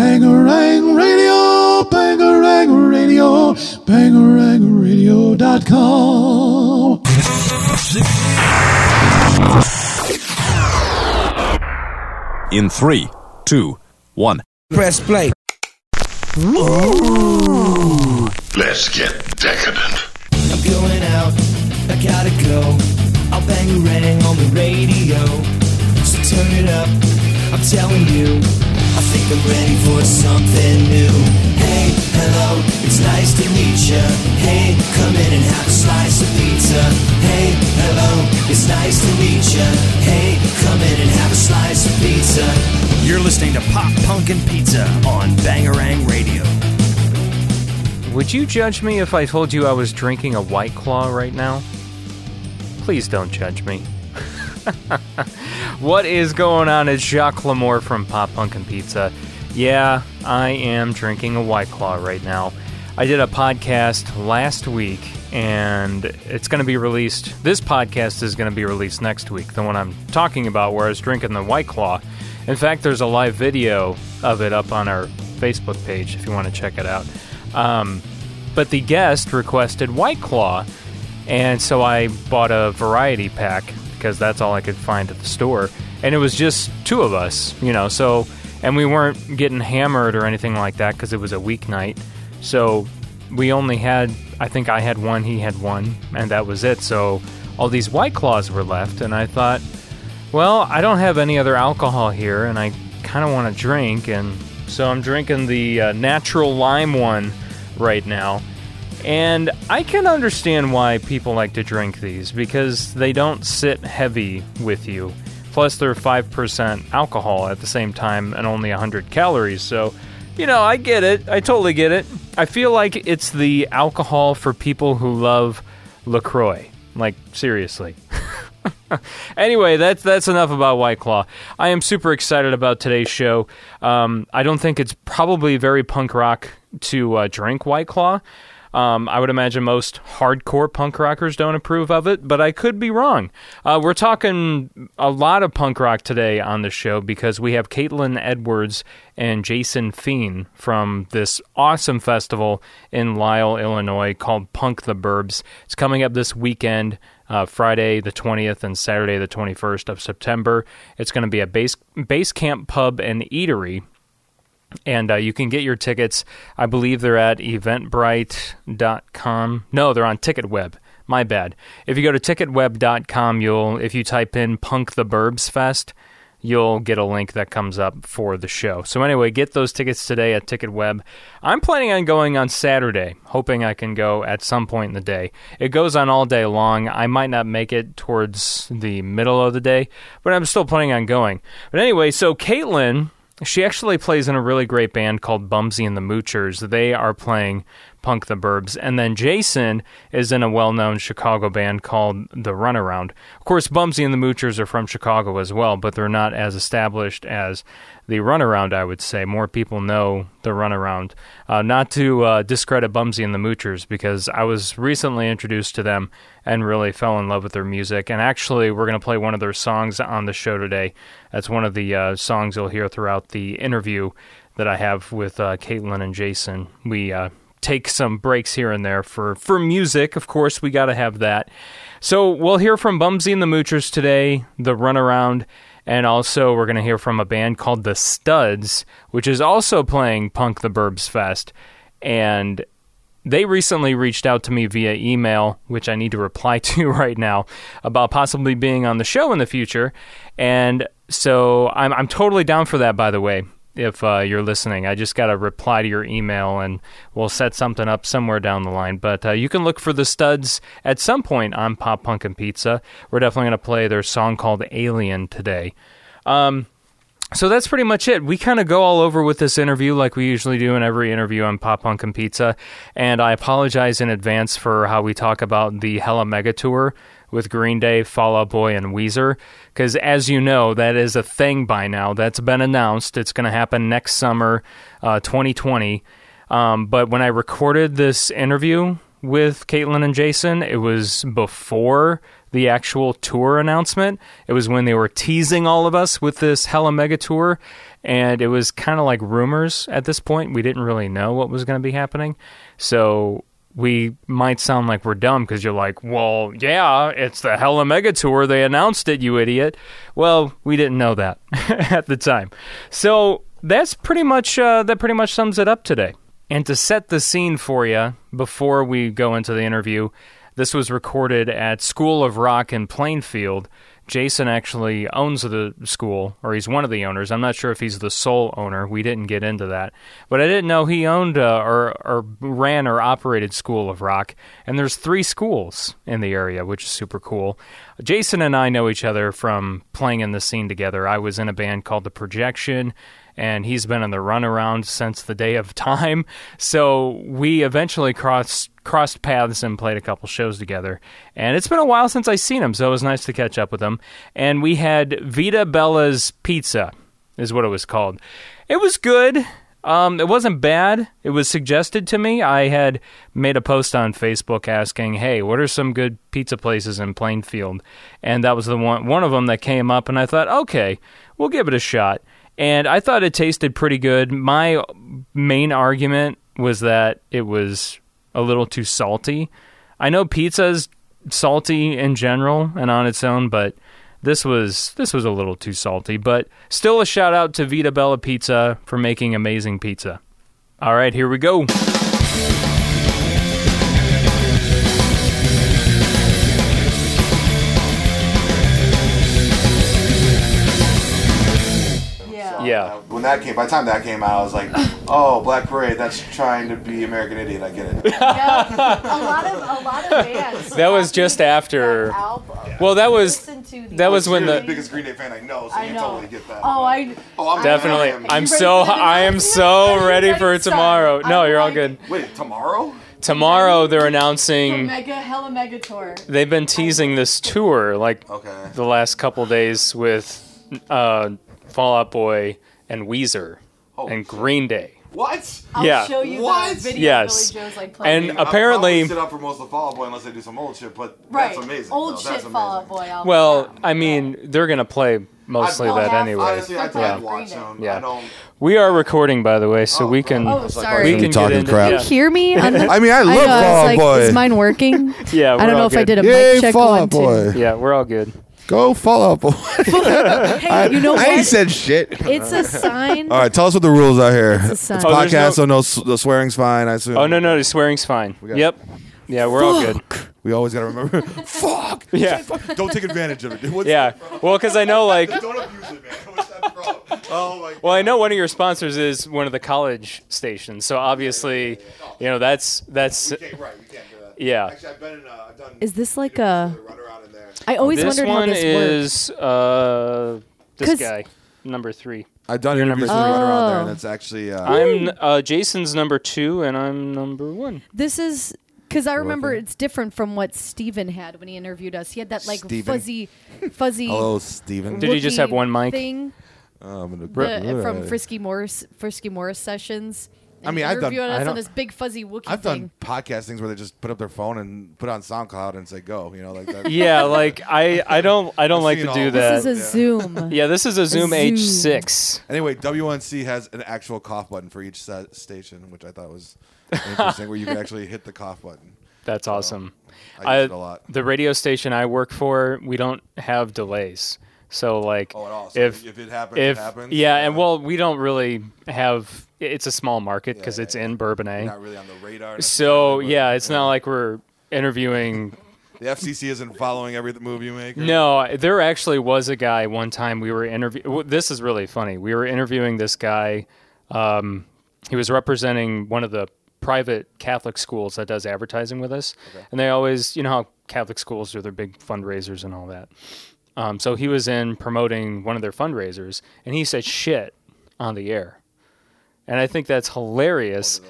Bangarang Radio, Bangarang Radio, bangarangradio.com. In three, two, one. Press play. Ooh. Let's get decadent. I'm going out, I gotta go. I'll bang a rang on the radio. So turn it up, I'm telling you. I think I'm ready for something new. Hey, hello, it's nice to meet ya. Hey, come in and have a slice of pizza. Hey, hello, it's nice to meet ya. Hey, come in and have a slice of pizza. You're listening to Pop Punk and Pizza on Bangarang Radio. Would you judge me if I told you I was drinking a White Claw right now? Please don't judge me. what is going on? It's Jacques Lamour from Pop Punk and Pizza. Yeah, I am drinking a White Claw right now. I did a podcast last week, and it's going to be released. This podcast is going to be released next week, the one I'm talking about, where I was drinking the White Claw. In fact, there's a live video of it up on our Facebook page if you want to check it out. Um, but the guest requested White Claw, and so I bought a variety pack because that's all I could find at the store. And it was just two of us, you know, so, and we weren't getting hammered or anything like that because it was a weeknight. So we only had, I think I had one, he had one, and that was it. So all these White Claws were left, and I thought, well, I don't have any other alcohol here, and I kind of want to drink, and so I'm drinking the uh, natural lime one right now. And I can understand why people like to drink these because they don't sit heavy with you. Plus, they're 5% alcohol at the same time and only 100 calories. So, you know, I get it. I totally get it. I feel like it's the alcohol for people who love LaCroix. Like, seriously. anyway, that's that's enough about White Claw. I am super excited about today's show. Um, I don't think it's probably very punk rock to uh, drink White Claw. Um, I would imagine most hardcore punk rockers don't approve of it, but I could be wrong. Uh, we're talking a lot of punk rock today on the show because we have Caitlin Edwards and Jason Feen from this awesome festival in Lisle, Illinois called Punk the Burbs. It's coming up this weekend. Uh, Friday the 20th and Saturday the 21st of September. It's going to be a base, base camp pub and eatery and uh, you can get your tickets. I believe they're at eventbrite.com. No, they're on TicketWeb. My bad. If you go to ticketweb.com, you'll if you type in Punk the Burbs Fest, you'll get a link that comes up for the show. So anyway, get those tickets today at TicketWeb. I'm planning on going on Saturday, hoping I can go at some point in the day. It goes on all day long. I might not make it towards the middle of the day, but I'm still planning on going. But anyway, so Caitlin she actually plays in a really great band called Bumsy and the Moochers. They are playing Punk the Burbs. And then Jason is in a well known Chicago band called The Runaround. Of course, Bumsy and the Moochers are from Chicago as well, but they're not as established as the Runaround, I would say. More people know the Runaround. Uh, not to uh, discredit Bumsy and the Moochers, because I was recently introduced to them and really fell in love with their music. And actually, we're going to play one of their songs on the show today. That's one of the uh, songs you'll hear throughout the interview that I have with uh, Caitlin and Jason. We uh, take some breaks here and there for, for music. Of course, we got to have that. So we'll hear from Bumsy and the Moochers today, the Runaround, and also we're going to hear from a band called The Studs, which is also playing Punk the Burbs Fest. And they recently reached out to me via email, which I need to reply to right now, about possibly being on the show in the future. And so I'm, I'm totally down for that, by the way if uh, you're listening. I just got to reply to your email and we'll set something up somewhere down the line. But uh, you can look for the studs at some point on Pop Punk and Pizza. We're definitely going to play their song called Alien today. Um, so that's pretty much it. We kind of go all over with this interview like we usually do in every interview on Pop Punk and Pizza. And I apologize in advance for how we talk about the Hella Mega Tour with Green Day, Fall Out Boy, and Weezer. Because as you know, that is a thing by now. That's been announced. It's going to happen next summer, uh, 2020. Um, but when I recorded this interview with Caitlin and Jason, it was before the actual tour announcement. It was when they were teasing all of us with this Hella Mega tour, and it was kind of like rumors at this point. We didn't really know what was going to be happening. So we might sound like we're dumb because you're like, well, yeah, it's the Hella Mega Tour. They announced it, you idiot. Well, we didn't know that at the time. So that's pretty much uh, that pretty much sums it up today. And to set the scene for you before we go into the interview, this was recorded at School of Rock in Plainfield. Jason actually owns the school, or he's one of the owners. I'm not sure if he's the sole owner. We didn't get into that, but I didn't know he owned uh, or, or ran or operated School of Rock. And there's three schools in the area, which is super cool. Jason and I know each other from playing in the scene together. I was in a band called The Projection, and he's been in the runaround since the day of time. So we eventually crossed crossed paths and played a couple shows together. And it's been a while since I seen him, so it was nice to catch up with him. And we had Vita Bella's Pizza, is what it was called. It was good. Um, it wasn't bad. It was suggested to me. I had made a post on Facebook asking, "Hey, what are some good pizza places in Plainfield?" And that was the one one of them that came up. And I thought, okay, we'll give it a shot. And I thought it tasted pretty good. My main argument was that it was a little too salty. I know pizza's salty in general and on its own, but this was this was a little too salty. But still a shout out to Vita Bella Pizza for making amazing pizza. All right, here we go. Yeah. Yeah. When that came, by the time that came out, I was like, "Oh, Black Parade. That's trying to be American Idiot. I get it." Yeah. a lot of a lot of bands. That was just after- that album. Well, that was to that was when the the biggest Green Day fan I know, so I you know. totally get that. Oh, I Oh, I'm definitely. I'm- I'm so I am so ready ready for to tomorrow. No, I'm you're all good. Wait, tomorrow? Tomorrow they're the announcing mega hella mega tour. they've been teasing this tour like Okay. the last couple days with uh, Fall Out Boy and Weezer Oh, and Green Day. What? I'll Yeah. show you What? the video Yes. Billie Joe's like And. I'll apparently- probably sit up for most of Fall Out Boy unless they do some old shit, but right, that's amazing. old though. shit That's Fall Out amazing. Boy album. Well, yeah. I mean, they're gonna play mostly I'd- that anyway. Honestly, I'd, Yeah. Watch them. Yeah. I don't. We are recording, by the way, so Oh, we can. Oh, sorry. we can you get talking into, crap? Yeah, hear me? The, I mean, I love know, Fall Out like, Boy. Is mine working? yeah we're I don't all know if I did a Yay, mic check Fall one too. Boy. Yeah, we're all good. Go Fall Out Boy. Hey, you know I ain't what? said shit. It's a sign. All right, tell us what the rules are here. It's a It's sign. Oh, there's podcast, no- so no s- the swearing's fine. I assume. Oh no, no, the swearing's fine. got- Yep. Yeah, we're all good. We always gotta remember. Fuck. Yeah. Don't take advantage of it. What's Yeah. Well, because I know, like, Don't abuse it, man. What's that from? Oh my. well, I know one of your sponsors is one of the college stations, so obviously, you know, that's that's We can't, right, we can't do that. yeah. Actually, I've been in. Uh, I've done. Is this like a? I always This wondered how one this works. is uh this 'Cause- guy, number three. I've done You're interviews with number run around there, Oh. and it's actually. Uh, I'm uh, Jason's number two, and I'm number one. This is because I remember it's different from what Steven had when he interviewed us. He had that like Steven? fuzzy, fuzzy. hello, Steven. Did he just have Wookiee one mic? Thing Oh, I'm gonna- the, from Frisky Morris, Frisky Morris sessions. And I mean, I've done- interviewed I us don't- on this big fuzzy Wookiee I've thing. done podcast things where they just put up their phone and put on SoundCloud and say go. You know, like that. Yeah, like I, I don't, I don't I've like seen to all do of that. This is a Zoom. yeah, this is a Zoom Zoom. H6. Anyway, WNC has an actual cough button for each set station, which I thought was interesting, where you can actually hit the cough button. That's awesome. I use it a lot. The radio station I work for, we don't have delays. So like, Oh, at all. So if if it happens, if it happens. yeah, and well, we don't really have. It's a small market because yeah, it's yeah. in Bourbonnais. not really on the radar. So yeah, it's not like we're interviewing. The FCC isn't following every move you make. or- No, there actually was a guy one time we were interviewing. This is really funny. We were interviewing this guy. Um, he was representing one of the private Catholic schools that does advertising with us, and they always, you know, how Catholic schools do their big fundraisers and all that. Um, so he was in promoting one of their fundraisers, and he said shit on the air. And I think that's hilarious.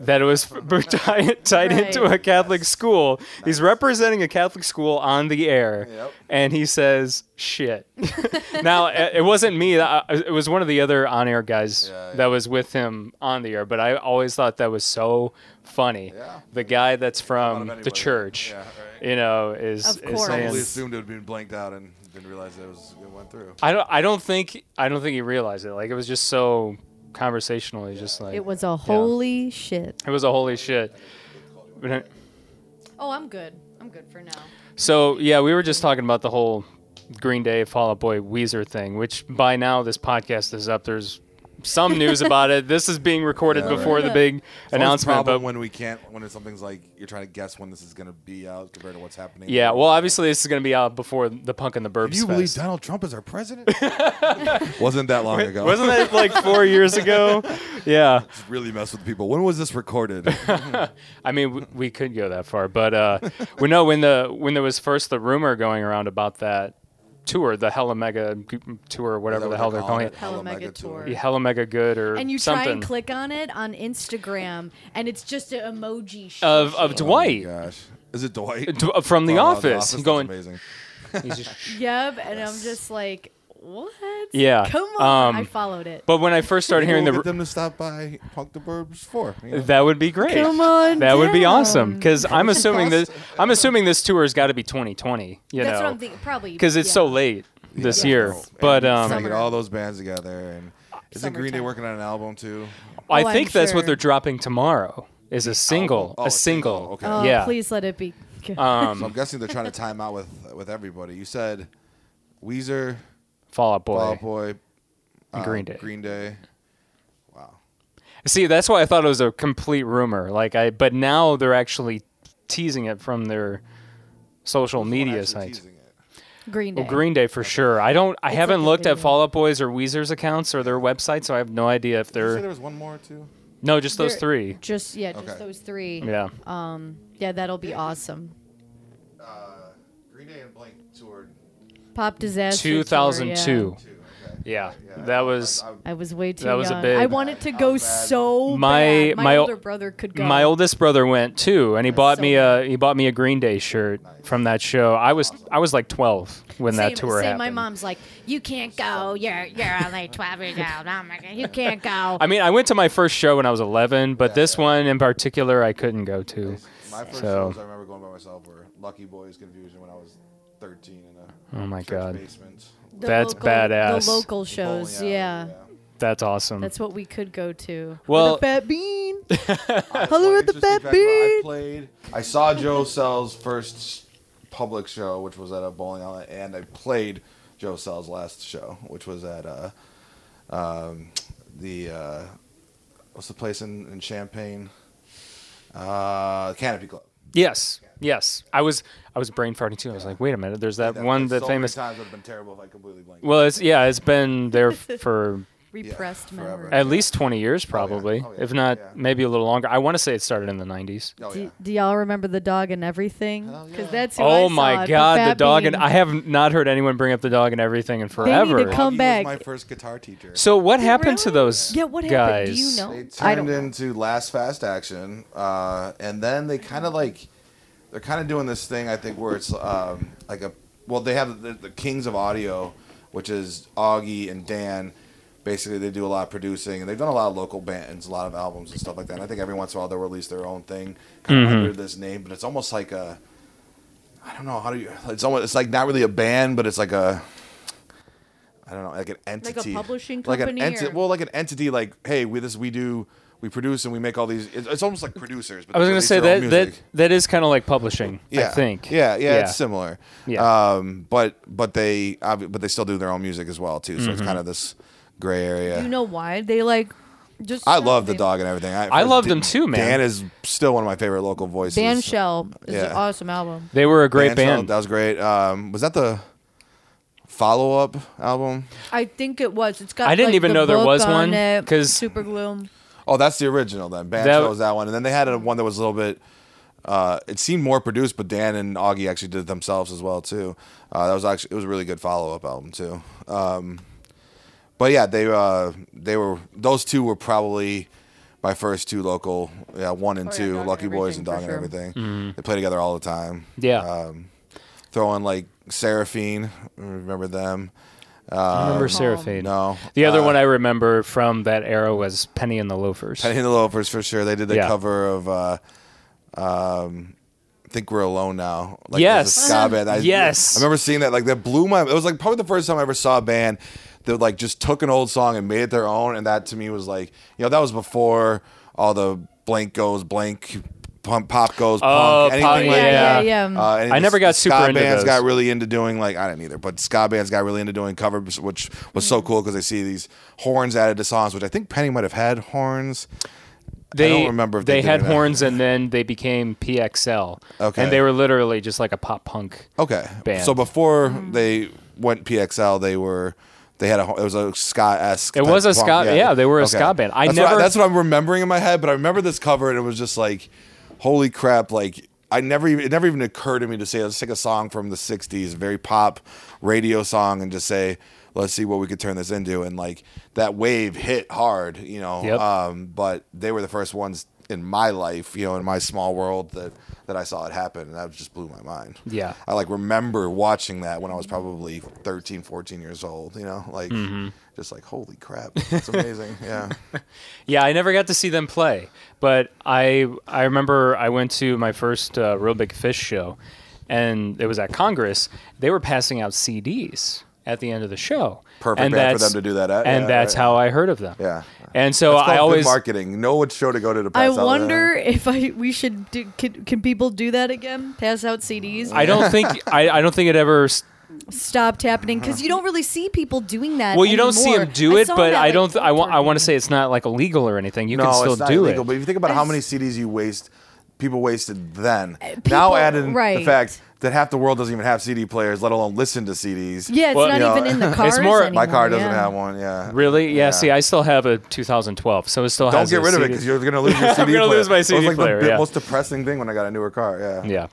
That it was tied, tied into a Right. Catholic school. He's representing a Catholic school on the air, Yep. and he says shit. now it it wasn't me. It was one of the other on-air guys Yeah, that was with him on the air. But I always thought that was so funny. Yeah. The guy that's from the anybody. church, Yeah, right. you know, is, Of is course. saying. Probably assumed it would be blanked out and didn't realize it was it went through. I don't. I don't think. I don't think he realized it. Like it was just so conversationally, just like It was a holy shit. It was a holy shit. Oh, I'm good. I'm good for now. So yeah, we were just talking about the whole Green Day, Fall Out Boy, Weezer thing. Which by now this podcast is up. There's some news about it. This is being recorded Yeah, before right. the big It's always a announcement. problem But when we can't when it's something's like you're trying to guess when this is gonna be out compared to what's happening. yeah, well, obviously this is going to be out before the Punk and the Burbs Can you believe Fest. Donald Trump is our president? Wasn't that long ago? Wasn't that like four years ago? Yeah. Just really mess with people. When was this recorded? I mean, we, we could go that far, but uh, we know when the when there was first the rumor going around about that tour, the Hella Mega g- tour, whatever Is the hell they're they're calling it. Hella Hella Mega Mega Tour. Tour. Yeah, Hella Mega Good or And you something try and click on it on Instagram, and it's just an emoji shit. of of Oh my Dwight gosh, is it Dwight D- from The Oh, Office, That's going. amazing. He's just, Yep, and I'm just like, what? Yeah, Come on. um, I followed it. but when I first started hearing We'll the, get them to stop by Punk the Burbs for. you know? that would be great. Come on that would be awesome because I'm assuming this. I'm assuming this tour has got to be 2020. You That's know, what I'm thinking. Probably because it's yeah. so late this Yeah. year. And But trying um, to get all those bands together, and isn't Green Day working on an album too? I Oh, I'm think that's what they're dropping tomorrow. Is a single, Oh, a a single. single, okay. Oh, yeah. please let it be. So Um, I'm guessing they're trying to time out with with everybody. You said Weezer, Fall Out Boy. Fall Out Boy, And uh, Green Day. Green Day. Wow. See, that's why I thought it was a complete rumor. Like I, but now they're actually teasing it from their social Who's media sites. Green Day. Well, Green Day for sure. I don't. I It's haven't like looked at video. Fall Out Boys or Weezer's accounts or their website, so I have no idea if Did you say they're. there was one more too? No, just those They're- three. Just yeah, just Okay. those three. Yeah. Um. Yeah, that'll be awesome. Uh, Green Day and Blink toured. Pop disaster. 2002. Two. Okay. Yeah, Yeah, that was I- I- I was way too That was a young. big- I wanted to go bad. so My- bad. My, my older brother could go. my oldest brother went too, and he bought so me a he bought me a Green Day shirt from that show. I was I was like 12 when same, that tour same. happened. My mom's like, "You can't go. You're you're only 12 years old. Oh my god, you can't go." I mean, I went to my first show when I was 11, but this one in particular I couldn't go to. My first So- shows I remember going by myself were Lucky Boys Confusion when I was 13 in a Oh my God. basement. The That's local, badass. The local Bowling shows, alley, yeah. That's awesome. That's what we could go to. Well- With a fat bean. Hello Holler at the fat bean. I played. I saw Joe Sell's first public show, which was at a bowling alley, and I played Joe Sell's last show, which was at uh, um, the uh, what's the place in, in Champaign? Uh, Canopy Club. yes, yes. I was I was brain farting too. I was like, wait a minute. There's that That- one that's that so many famous. times would have been terrible if I completely blanked. Well, it's yeah, it's been there for Repressed forever. memory. at least 20 years probably, Oh, yeah. if not Yeah. maybe a little longer. I want to say it started in the 90s. oh Do, yeah. do y'all remember the dog and everything? Because yeah. that's who Oh saw my at god, the Fat dog Bean. and I have not heard anyone bring up the dog and everything in forever. They need to come back. Was my first guitar teacher. so what happened to those Yeah, what guys? happened? Do you know? They I turned don't. into Last Fast Action, uh, and then they kind of like they're kind of doing this thing. I think where it's um, like a well, they have the, the Kings of Audio, which is Augie and Dan. Basically, they do a lot of producing, and they've done a lot of local bands, a lot of albums and stuff like that. And I think every once in a while they'll release their own thing, kind Mm-hmm. of under this name. But it's almost like a I don't know how do you. It's almost it's like not really a band, but it's like a I don't know, like an entity, like a publishing company, like an company, enti- or- well, like an entity. Like, hey, we this we do, we produce and we make all these. It's, it's almost like producers. But I was going to say that that that is kind of like publishing, yeah, I think. Yeah, yeah, it's similar. Yeah. Um, but but they but they still do their own music as well too. So Mm-hmm. it's kind of this gray area. You know why? They like just. I love the dog and everything. I, I love Dan- them too, man. Dan is still one of my favorite local voices. Band Shell is an awesome album. They were a great Bandshell, band. That was great. Um, was that the follow up album? I think it was. It's got. I didn't like, even the know there was on one, because Super Glue. Oh, that's the original then. Banjo That- was that one, and then they had a, one that was a little bit. Uh, it seemed more produced, but Dan and Augie actually did it themselves as well too. Uh, that was actually it was a really good follow up album too. Um, but yeah, they uh, they were those two were probably my first two local. Yeah, one and Oh, yeah, two, and Lucky Boys and Dog for and sure. Everything. They play together all the time. Yeah. Um, throwing like Seraphine, remember them? I remember Seraphine. No, The other Uh, one I remember from that era was Penny and the Loafers. Penny and the Loafers for sure. They did the Yeah. cover of uh, um, I think we're alone now. Like, Yes. a ska band. I, Yes. I remember seeing that. Like that blew my. It was like probably the first time I ever saw a band that like just took an old song and made it their own. And that to me was like, you know, that was before all the blank goes blank. Pump, pop goes Oh, punk, pop- anything yeah, like yeah, that. yeah. Uh, and I never got ska super into bands those. got really into doing like I didn't either, but ska bands got really into doing covers, which was so cool because they see these horns added to songs, which I think Penny might have had horns. They, don't remember if they they, had or not. horns and then they became PXL. Okay. And they were literally just like a pop punk. Okay. band. So before they went PXL, they were they had a it was a ska esque. It was a ska- yeah, they were a ska band. I that's What never- that's what I'm remembering in my head, but I remember this cover and it was just like, holy crap! Like I never even it never even occurred to me to say let's take a song from the '60s, very pop radio song, and just say let's see what we could turn this into. And like that wave hit hard, you know. Yep. Um, but they were the first ones in my life, you know, in my small world that that I saw it happen, and that just blew my mind. Yeah. I like remember watching that when I was probably 13, 14 years old, you know, like Mm-hmm. just like holy crap, it's amazing. yeah. Yeah, I never got to see them play, but I I remember I went to my first uh, Reel Big Fish show, and it was at Congress. They were passing out CDs at the end of the show. Perfect and band for them to do that at. And Yeah, that's right. how I heard of them. Yeah. And so That's I called good always marketing. Know what show to go to to I pass out. wonder if I we should do, can, can people do that again? Pass out CDs? I don't think I, I don't think it ever. stopped happening because you don't really see people doing that. Well, you don't see them do it, saw but that, I don't. I want. I want to say it's not like illegal or anything. You no, can still it's not do illegal, it. But if you think about I how many CDs you waste, people wasted then. people- now added the right. fact that half the world doesn't even have CD players, let alone listen to CDs. Yeah, it's Well, not you know, even in the it's cars. more- anymore, My car doesn't yeah. have one. Yeah. Really? Yeah, Yeah. See, I still have a 2012, so it still Don't has. get a rid of it because you're gonna lose your CD. I'm gonna player. lose my CD It was like player, the yeah. most depressing thing when I got a newer car. Yeah. Yeah.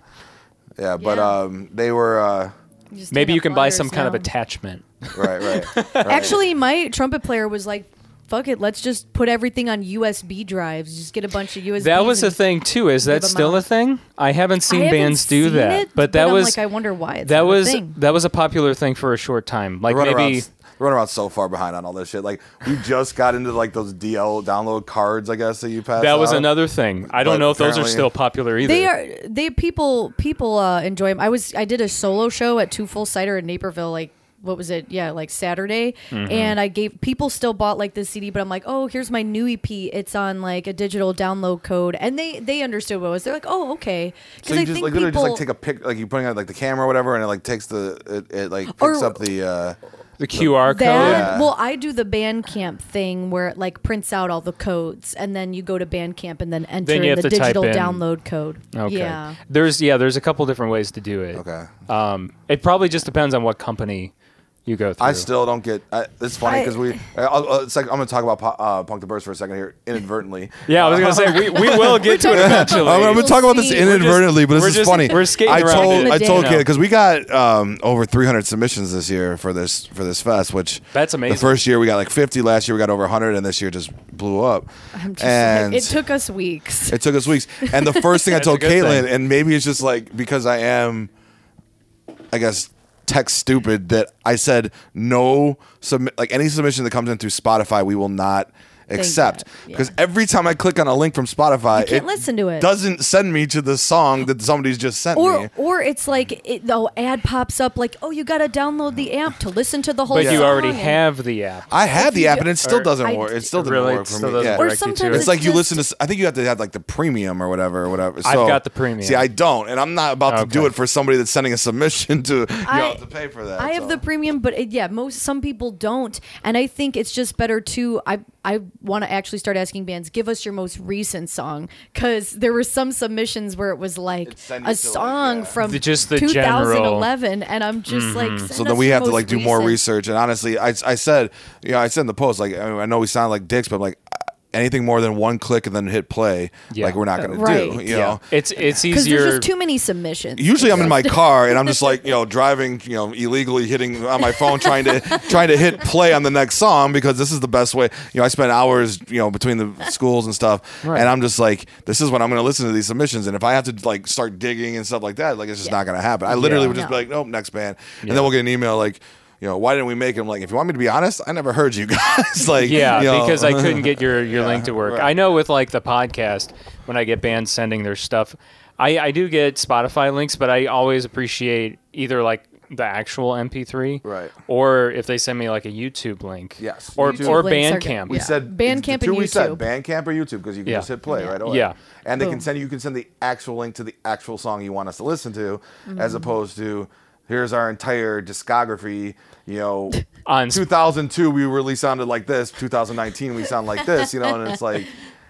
Yeah, but Yeah. um, they were uh, You Maybe you can buy flyers some kind of attachment. right, right. right. Actually, my trumpet player was like, "Fuck it, let's just put everything on USB drives. Just get a bunch of USB." That was a thing too. Is that still out. a thing? I haven't seen I haven't bands do that, it, but that I'm was like, I wonder why it's that not a was thing. that was a popular thing for a short time. Like run maybe around, run around so far behind on all this shit. Like we just got into like those DL download cards, I guess that you pass. that was out. another thing. I don't But know if those are still popular either. They are they people people uh, enjoy them. I was I did a solo show at Two Full Cider in Naperville like what was it? Yeah, like Saturday, Mm-hmm. and I gave people still bought like the CD, but I'm like, oh, here's my new EP. It's on like a digital download code, and they they understood what it was. They're like, oh, okay, So you I just think like literally people just like take a pic, like you're putting out like the camera or whatever, and it like takes the it, it like picks Or- up the. uh the QR code. that Yeah. well, I do the Bandcamp thing where it like prints out all the codes, and then you go to Bandcamp and then enter Then you in have the digital in- download code. Okay. Yeah. There's yeah. There's a couple different ways to do it. Okay. Um, it probably just depends on what company you go through. I still don't get. I, it's funny because we. I'll, I'll- it's like I'm gonna talk about Po- uh, Punk the Burbs for a second here inadvertently. Yeah, I was gonna say we, we will get to it eventually. I'm, I'm gonna talk about this see. We're just- inadvertently, but this is just- funny. we're skating I told. I told Yeah. kid because we got um, over 300 submissions this year for this for this fest, which That's amazing. The first year we got like 50. Last year we got over 100, and this year just blew up. I'm just and like, it took us weeks. It took us weeks. And the first thing I told good Caitlin, thing. and maybe it's just like because I am, I guess, tech stupid, that I said no submit like any submission that comes in through Spotify, we will not accept. that, yeah. Because every time I click on a link from Spotify, You can't it listen to it. doesn't send me to the song that somebody's just sent Or, me. or it's like it, the ad pops up like, oh, you got to download the app to listen to the whole. but you already and- have the app. I have the app do- and it still doesn't I- work. It still doesn't Really? work for Still me. Yeah. Or direct you to sometimes it. It's like you listen to. I think you have to have like the premium or whatever, or whatever. So, I've got the premium. See, I don't, and I'm not about to do it for somebody that's sending a submission to. You I- have to pay for that. I have the premium, but it, yeah, most some people don't, and I think it's just better to. I I want to actually start asking bands, give us your most recent song, because there were some submissions where it was like a you to, like, song yeah. from The- just the 2011, and I'm just like, Mm-hmm. So then we have to like do more research. And honestly, I, I said, you know, I said in the post, like, I, I know we sound like dicks, but I'm like, anything more than one click and then hit play, Yeah. like we're not going to do. You Yeah. know, It's it's Because easier. there's just too many submissions. usually I'm in my car and I'm just like you know driving you know illegally hitting on my phone trying to trying to hit play on the next song because this is the best way you know I spend hours you know between the schools and stuff Right. and I'm just like this is when I'm going to listen to these submissions and if I have to like start digging and stuff like that like it's just not going to happen I literally Yeah. would just be like nope next band and then we'll get an email like you know why didn't we make it I'm like if you want me to be honest I never heard you guys like Yeah, you know, because I couldn't get your, your link to work. right. I know with like the podcast, when I get bands sending their stuff, I, I do get Spotify links, but I always appreciate either like the actual MP3, Right. or if they send me like a YouTube link, Yes. or YouTube or links are good. Bandcamp. We Yeah. said Bandcamp the two we said Bandcamp or YouTube because you can Yeah. just hit play Yeah. right away. Yeah. and they can send you you can send the actual link to the actual song you want us to listen to, Mm-hmm. as opposed to here's our entire discography. You know, on 2002 we really sounded like this. 2019 we sound like this. You know, and it's like.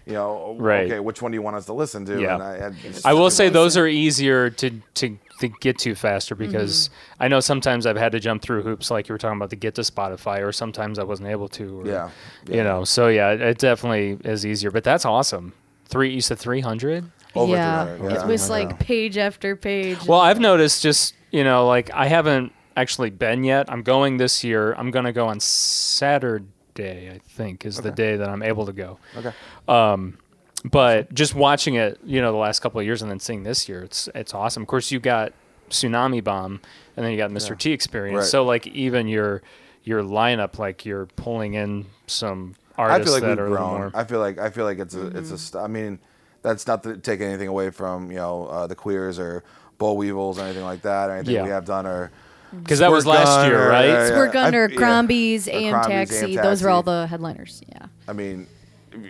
You know, right. okay, which one do you want us to listen to? Yeah. I, I, I, will say those are easier to, to to get to faster mm-hmm. because mm-hmm. I know sometimes I've had to jump through hoops, like you were talking about, to get to Spotify, or sometimes I wasn't able to. Or, yeah. yeah. You know, so yeah, it definitely is easier. But that's awesome. Three, you said 300? Yeah. yeah. It was like page after page. Well, I've noticed just, you know, like I haven't actually been yet. I'm going this year. I'm going to go on Saturday, I think, is okay. the day that I'm able to go. Okay. Um, but just watching it, you know, the last couple of years and then seeing this year, it's it's awesome. Of course, you got Tsunami Bomb and then you got Mr. Yeah. T Experience. Right. So like even your your lineup, like you're pulling in some artists I feel like that we've are grown. More... I feel like I feel like it's a mm-hmm. it's a. Mm-hmm. I mean, that's not to take anything away from you know uh, the queers or boll weevils or anything like that or anything Yeah. we have done or Because that was last Gun year, or- right? yeah, Squirtgun I- or yeah. Crombie's, Or AM Crombie's, Taxi. AM Those were all the headliners. Yeah. I mean,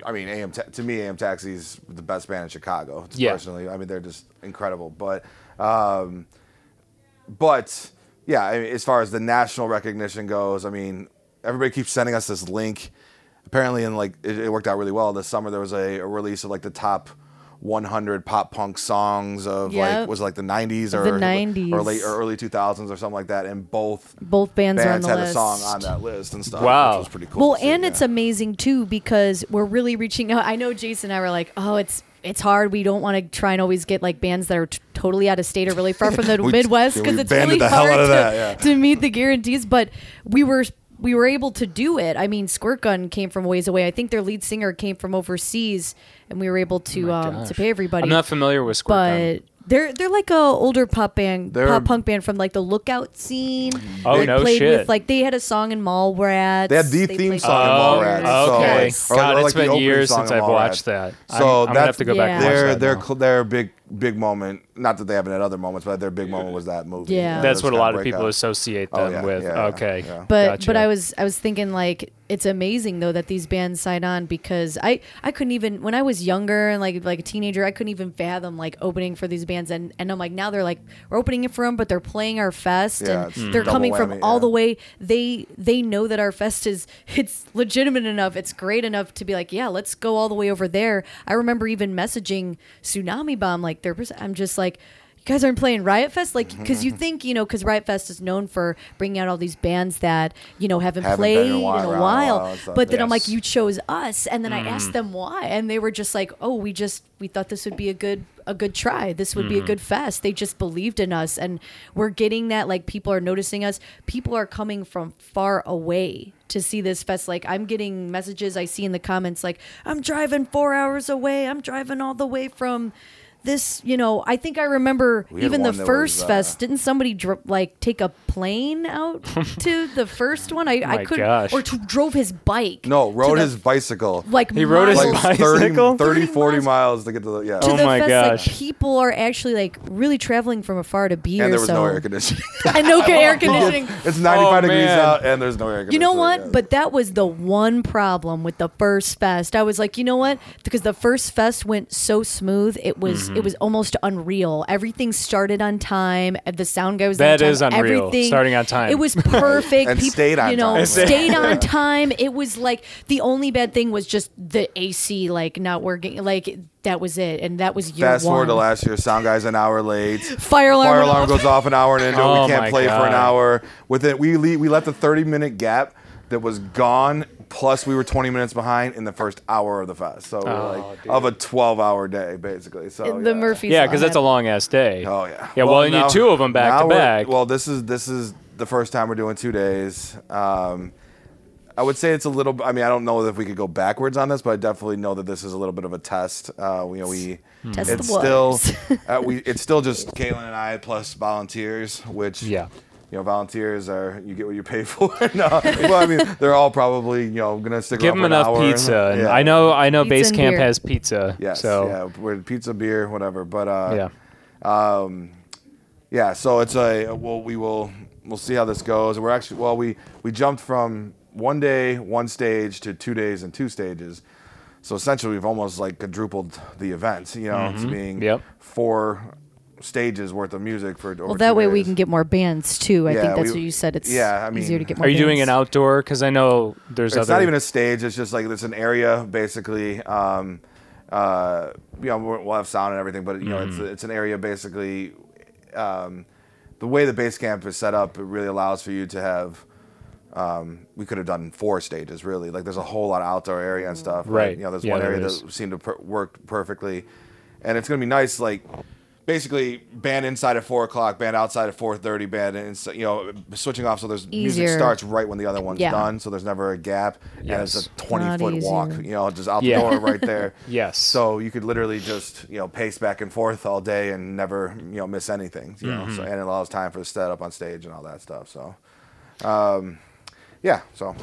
I mean, AM Ta- to me, AM Taxi's the best band in Chicago. Yeah. Personally, I mean, they're just incredible. But, um, but yeah, I mean, as far as the national recognition goes, I mean, everybody keeps sending us this link. Apparently, in like it, it worked out really well. This summer, there was a, a release of like the top 100 pop punk songs of Yep. like was like the 90s or The or 90s. or late or early 2000s or something like that, and both Both bands, are on bands the had list. a song on that list and stuff. Wow. which was pretty cool. Well, see, and yeah. it's amazing too because we're really reaching out. I know Jason and I were like, oh, it's it's hard. We don't want to try and always get like bands that are t- totally out of state or really far from the We- Midwest because we it's really hard to, that, yeah. to meet the guarantees. But we were we were able to do it. I mean, Squirtgun came from ways away. I think their lead singer came from overseas, and we were able to um, to Oh pay everybody. I'm not familiar with Squirtgun. but they're they're like a older pop band, They're- pop punk band from like the Lookout scene. Oh, They no played shit. With, like they had a song in Mallrats. They had the theme played song in Oh, Mallrats. okay. So, Yes. or like- God, or it's like the been years since I've watched that. So I'm, I'm gonna have to go back and Yeah. watch their that their now. cl- their big big moment. Not that they haven't had other moments, but their big moment was that movie. Yeah. That's Those what a lot of breakout. people associate Oh, them yeah, with. yeah, yeah, okay, yeah. But Gotcha. but I was I was thinking like it's amazing though that these bands sign on because I I couldn't even when I was younger and like like a teenager I couldn't even fathom like opening for these bands and and I'm like now they're like we're opening it for them but they're playing our fest Yeah, and it's they're double coming from all yeah. the way they they know that our fest is it's legitimate enough it's great enough to be like yeah let's go all the way over there I remember even messaging Tsunami Bomb like they're I'm just like you guys aren't playing Riot Fest, like mm-hmm, because you mm-hmm. think you know because Riot Fest is known for bringing out all these bands that you know haven't, Haven't played been in a in while, a a while. while but then I'm yes. like, you chose us, and then I Mm. asked them why, and they were just like, oh, we just we thought this would be a good a good try. This would be a good fest. They just believed in us, and we're getting that. Like people are noticing us. People are coming from far away to see this fest. Like I'm getting messages I see in the comments like, I'm driving four hours away. I'm driving all the way from. This, you know, I think I remember even the first was, uh, fest. Didn't somebody dr- like take a plane out to the first one? I, I My could gosh. or t- drove his bike. No, rode the- his bicycle. like He rode his miles like bicycle? 30, 30 30 40 miles. miles to get to the yeah. to Oh the my fest. gosh. Like people are actually like really traveling from afar to be here. and there was so no air conditioning. and no air conditioning. it's 95 Oh, degrees out and there's no air conditioning. You know what? yeah. But that was the one problem with the first fest. I was like, you know what? Because the first fest went so smooth, it was Mm-hmm. it was almost unreal. Everything started on time. The sound guy was That on time. is unreal, Everything starting on time. It was perfect. And Peop- stayed on you know, time. Stayed on time. It was like the only bad thing was just the AC like not working. Like that was it, and that was year Fast one. forward to last year, sound guy's an hour late. Fire alarm. Fire alarm goes off an hour and into. Oh we can't my play for an hour. With it, we le- we left a 30 minute gap that was gone plus we were 20 minutes behind in the first hour of the fest. So Oh, like of a 12 hour day basically. So the yeah. Murphy's Yeah, because that's a long ass day. Oh yeah. Yeah, well, you need two of 'em back to back. Well, this is this is the first time we're doing two days. Um, I would say it's a little. I mean, I don't know if we could go backwards on this, but I definitely know that this is a little bit of a test. Uh, you know, we Test it's the still waters. uh, we it's still just Caitlin and I plus volunteers, which Yeah. You know, volunteers are you get what you pay for. no, well, I mean, they're all probably you know gonna stick Give around them for an enough hour. pizza. And Yeah. I know, I know, Pizza Base Camp beer. has pizza. Yes. So yeah, we're pizza, beer, whatever. But uh, yeah. um, yeah. So it's a well, we will we'll see how this goes. We're actually well, we we jumped from one day, one stage to two days and two stages. So essentially, we've almost like quadrupled the event. You know, it's being Mm-hmm. Yep. four stages worth of music for. Well, that way we can get more bands too. I Yeah, think that's we- what you said. It's yeah, I mean, easier to get more. Are you doing an outdoor? Because I know there's other It's other. not even a stage. It's just like it's an area basically. Um, uh, you know, we'll we'll have sound and everything, but you know, Mm-hmm. it's it's an area basically. Um, the way the base camp is set up, it really allows for you to have. Um, we could have done four stages really. Like there's a whole lot of outdoor area and stuff. Right. You know, there's Yeah, one there area is. that seemed to per- work perfectly, and it's gonna be nice. Like basically, band inside at four o'clock, band outside at four thirty, band inside. You know, switching off so there's music starts right when the other one's Yeah. done, so there's never a gap. And Yes. it's a 20 Lot foot walk, you know, just out Yeah. the door right there. Yes. So you could literally just, you know, pace back and forth all day and never, you know, miss anything, you know. Mm-hmm. So, and it allows time for the setup on stage and all that stuff. So, um, yeah. So,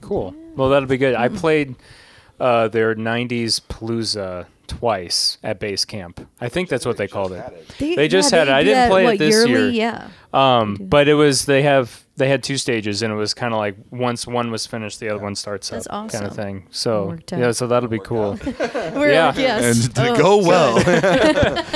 Cool. Well, that'll be good. I played uh, their '90s Palooza twice at base camp. I think that's what they called it. They just yeah, had it. I didn't that, play it this yearly? year. Yeah. Um, but it was they have they had two stages and it was kind of like once one was finished, the other one starts That's up, kind of thing. So yeah, so that'll be cool. We're Yeah. like, yes. and to Oh, go well.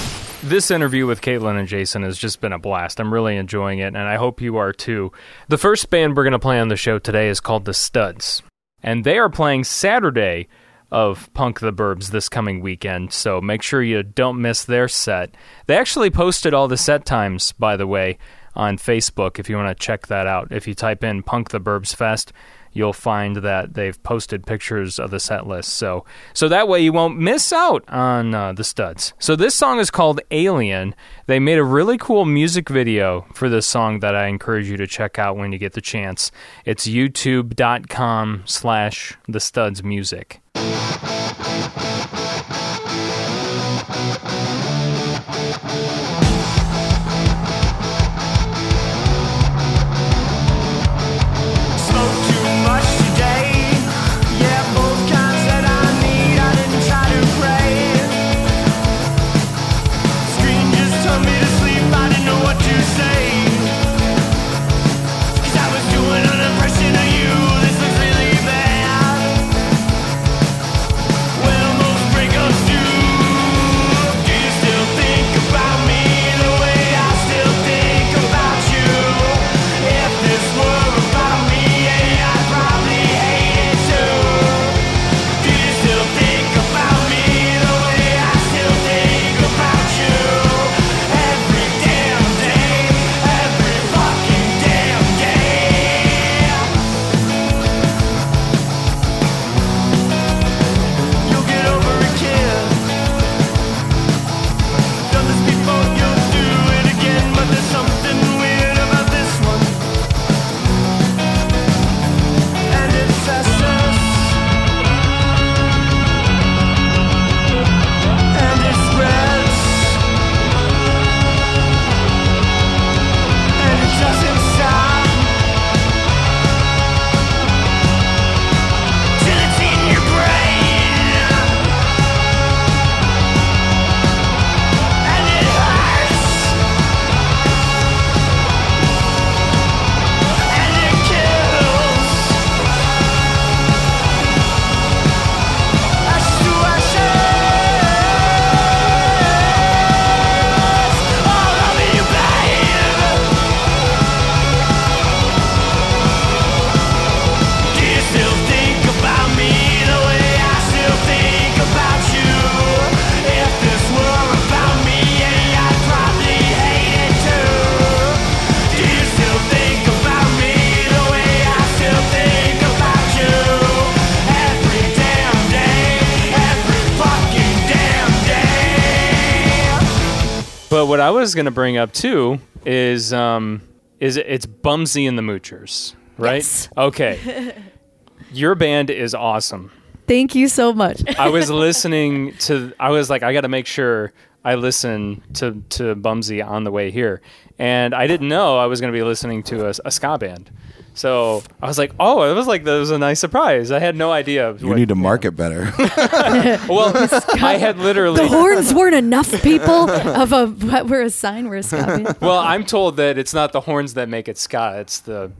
This interview with Caitlin and Jason has just been a blast. I'm really enjoying it, and I hope you are too. The first band we're going to play on the show today is called The Studs, and they are playing Saturday of Punk the Burbs this coming weekend, so make sure you don't miss their set. They actually posted all the set times, by the way, on Facebook if you want to check that out. If you type in Punk the Burbs Fest, you'll find that they've posted pictures of the set list. So, so that way you won't miss out on uh, the studs. So this song is called Alien. They made a really cool music video for this song that I encourage you to check out when you get the chance. It's youtube.com slash the studs music. I was going to bring up too is um is it, it's Bumsy and the Moochers, right? Yes. Okay. Your band is awesome. Thank you so much. I was listening to. I was like, I got to make sure I listen to to Bumsy on the way here, and I didn't know I was going to be listening to a, a ska band. So I was like, oh, it was like that was a nice surprise. I had no idea. You what- need to market better. Well, I had literally. the horns weren't enough people of a what we're a sign we're a ska band. well, I'm told that it's not the horns that make it ska. It's the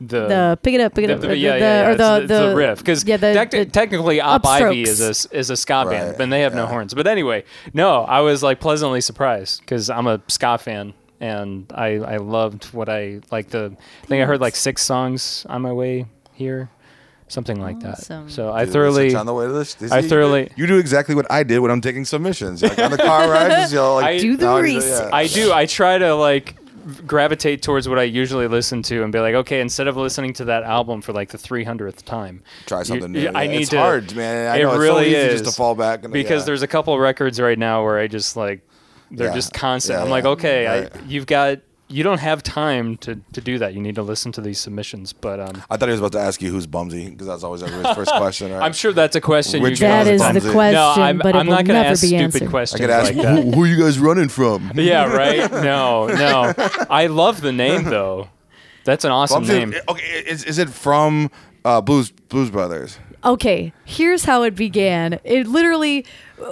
the. The pick it up, pick it the- up, the- the- yeah, the- yeah, yeah, or it's the- the the- riff because yeah, the- the technically Op Ivy is a upstrokes. is a ska band, Right, but they have no horns. But anyway, no, I was like pleasantly surprised because I'm a ska fan and I I loved what I like the. I think I heard like six songs on my way here, something like Awesome. that. So I thoroughly. on the way to this. I See, thoroughly- You do exactly what I did when I'm taking submissions. Like on the car ride, just yell like I- Do the now he's- research. I do. I try to like gravitate towards what I usually listen to and be like, okay, instead of listening to that album for like the 300th time, Try something you- new. I Yeah, need it's to. hard, man. I it know, it's so really easy is just to fall back into- because yeah. there's a couple records right now where I just like they're Yeah. just constant. Yeah, I'm like, okay, Right. I, you've got. You don't have time to, to do that. You need to listen to these submissions. But um, I thought he was about to ask you who's Bumsy because that's always everybody's first question, right? I'm sure that's a question. Which you one guys is That is Bumsy. the question, no, I'm, but I'm not going to ask stupid answered. I questions could ask like that. who, who are you guys running from? Yeah, right. No, no. I love the name though. That's an awesome Bumsy- name. Okay, is, is it from uh, Blues Blues Brothers? Okay, here's how it began. It literally,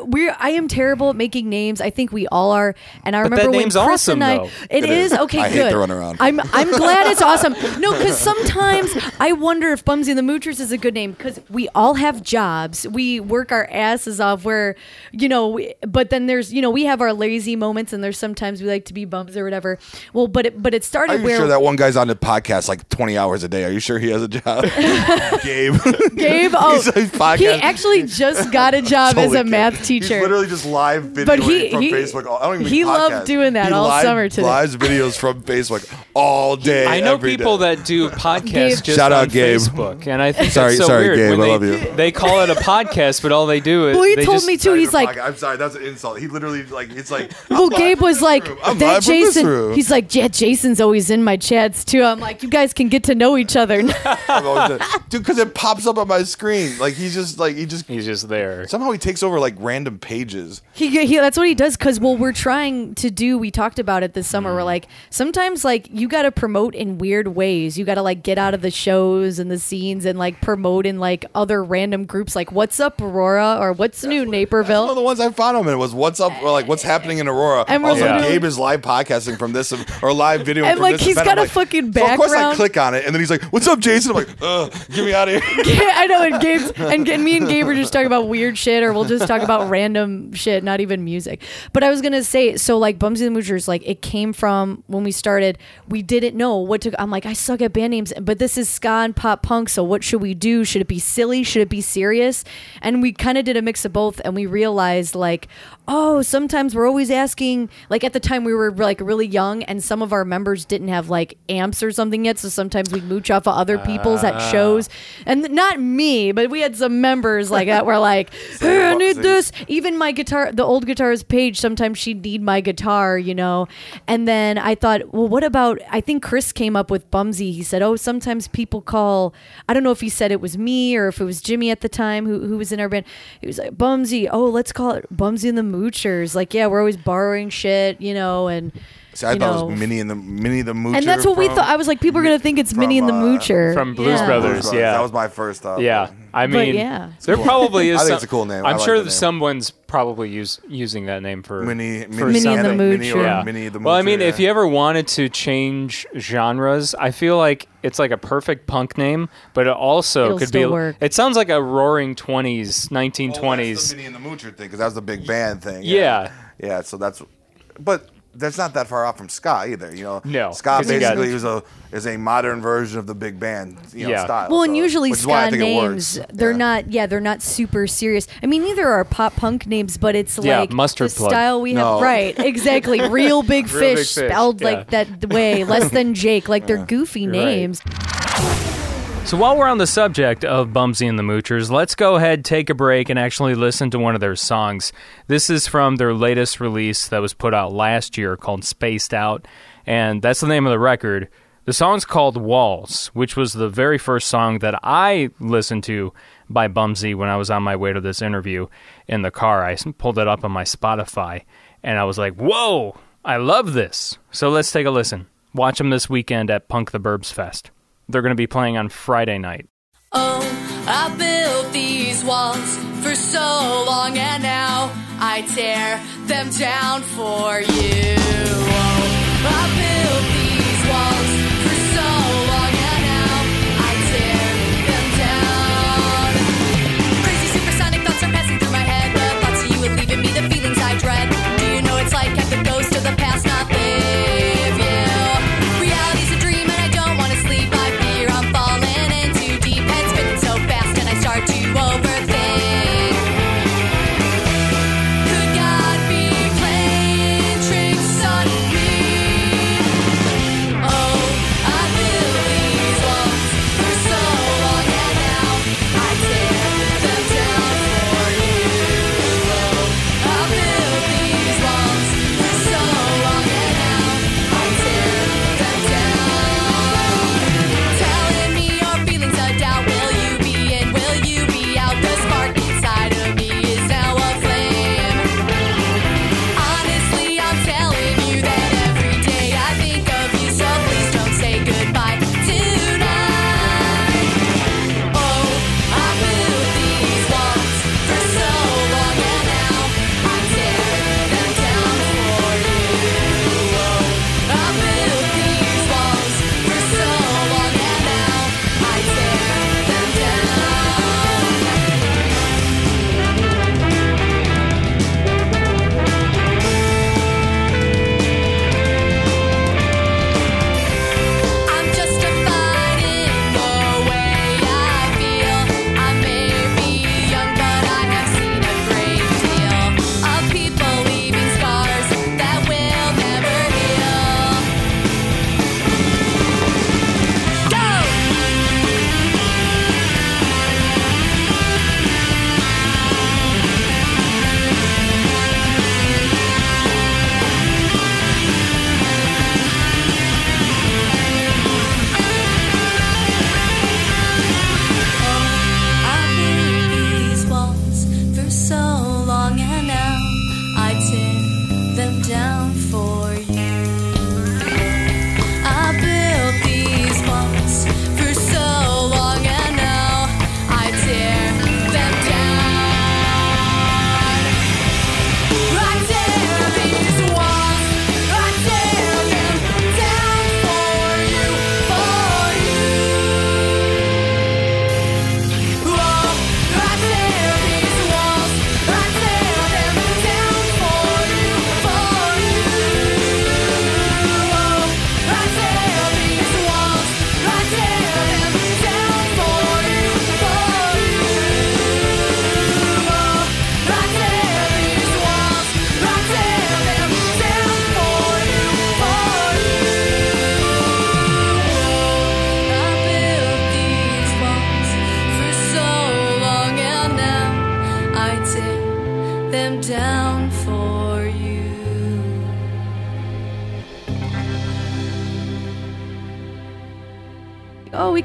we're. I am terrible at making names. I think we all are. And I But that remember when Chris awesome, and I. though. it It is is. okay. I hate good. the runaround. I'm. I'm glad it's awesome. No, because sometimes I wonder if Bumsy and the Moochers is a good name because we all have jobs. We work our asses off. Where, you know, we, but then there's, you know, we have our lazy moments, and there's sometimes we like to be bums or whatever. Well, but it, but it Are started you where sure that one guy's on the podcast like 20 hours a day? Are you sure he has a job? Gabe. Gabe. Oh, He's- he's he actually just got a job as a kidding. Math teacher. He's literally just live videoing But he- from he- Facebook. I don't even he mean loved doing that He all live, summer today. Lives videos from Facebook all day. I know every people day. that do podcasts just Shout on out, Gabe. Facebook, and I think Sorry- that's so sorry, weird. Gabe, when I they, love you. They call it a podcast, but all they do is Well, he they told just, me too. He's like, I'm sorry, that's an insult. He literally like it's like. well, Gabe was like, I'm that live from this Jason. He's like, yeah, Jason's always in my chats too. I'm like, you guys can get to know each other. I'm always like, dude, because it pops up on my screen. Like he's just like he just He's just there. somehow he takes over like random pages. he, he, that's what he does. Cause well, we're trying to do. We talked about it this summer. Mm. We're like, sometimes like you got to promote in weird ways. You got to like get out of the shows and the scenes and like promote in like other random groups. Like, what's up, Aurora, or what's new, Naperville? One of the ones I found him in was what's up or like what's happening in Aurora. And also, literally- Gabe is live podcasting from this or live video And, like, he's event. got I'm a fucking So of course I click on it and then he's like, "What's up, Jason?" I'm like, "Ugh, get me out of here." I know. And Gabe's and, and me and Gabe are just talking about weird shit, or we'll just talk about random shit, not even music. But I was gonna say, so like Bumsy and the Moochers, like it came from when we started. We didn't know what to. I'm like, I suck at band names, but this is ska and pop punk. So what should we do? Should it be silly? Should it be serious? And we kind of did a mix of both, and we realized like, oh, sometimes we're always asking. Like at the time, we were like really young, and some of our members didn't have like amps or something yet. So sometimes we mooch off of other people's at shows, and not me, but we had some members like that were like, hey, I need See. This. Even my guitar, the old guitarist Paige, sometimes she'd need my guitar, you know. And then I thought, well, what about? I think Chris came up with Bumsy. He said, oh, sometimes people call. I don't know if he said it was me or if it was Jimmy at the time who who was in our band. He was like, Bumsy. Oh, let's call it Bumsy and the Moochers. Like, yeah, we're always borrowing shit, you know, and. See, I you thought know, it was Minnie and the Minnie the Moocher. and that's what we from- thought. I was like, people are gonna think it's from, Minnie and the uh, Moocher from Blues Yeah. Brothers. Blues yeah. That was my first thought. Yeah, I But mean, yeah. there probably is. I think some- it's a cool name. I I'm like sure the name. someone's probably use, using that name for Minnie, for Minnie, Minnie and the something. Minnie or Moocher. Yeah. Minnie the Moocher. well, I mean, if you ever wanted to change genres, I feel like it's like a perfect punk name, but it also It'll could be. still work. It sounds like a Roaring Twenties, Oh, that's 1920s. the Minnie and the Moocher thing because that was the big band thing. Yeah. yeah. So that's, but that's not that far off from ska either. You know, No, ska 'cause you got- basically is a is a modern version of the big band you know, Yeah. style. Well, and usually which is why I ska names, they're Yeah. not. Yeah, they're not super serious. I mean, neither are pop punk names, but it's Yeah, like Mustard the Plug. style we No. have. Right, exactly. Real big Real Big fish Fish, spelled yeah. like that way. Less than Jake. Like they're goofy right. names. So while we're on the subject of Bumsy and the Moochers, let's go ahead, take a break, and actually listen to one of their songs. This is from their latest release that was put out last year called Spaced Out, and that's the name of the record. The song's called Walls, which was the very first song that I listened to by Bumsy when I was on my way to this interview in the car. I pulled it up on my Spotify, and I was like, whoa, I love this. So let's take a listen. Watch them this weekend at Punk the Burbs Fest. They're going to be playing on Friday night. Oh, I built these walls for so long and now I tear them down for you. Oh. The feelings I dread. Do you know it's like of the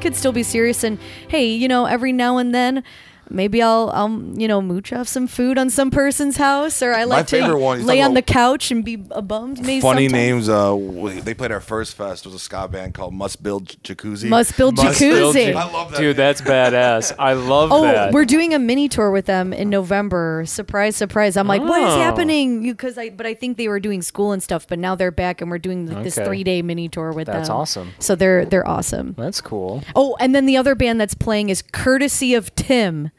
could still be serious. And hey, you know, every now and then, maybe I'll, I'll, you know, mooch off some food on some person's house, or I My like to one, lay on the couch and be a bummed. Maybe Funny sometimes. names. Uh, w- they played our first fest. It was a ska band called Must Build Jacuzzi. Must Build Must build Jacuzzi. ja- I love that Dude, that's badass. I love Oh, that. we're doing a mini tour with them in November. Surprise, surprise! I'm like, what is Oh. happening? Because I, but I think they were doing school and stuff, but now they're back and we're doing like, this three day mini tour with That's them. That's awesome. So they're they're awesome. That's cool. Oh, and then the other band that's playing is Courtesy of Tim.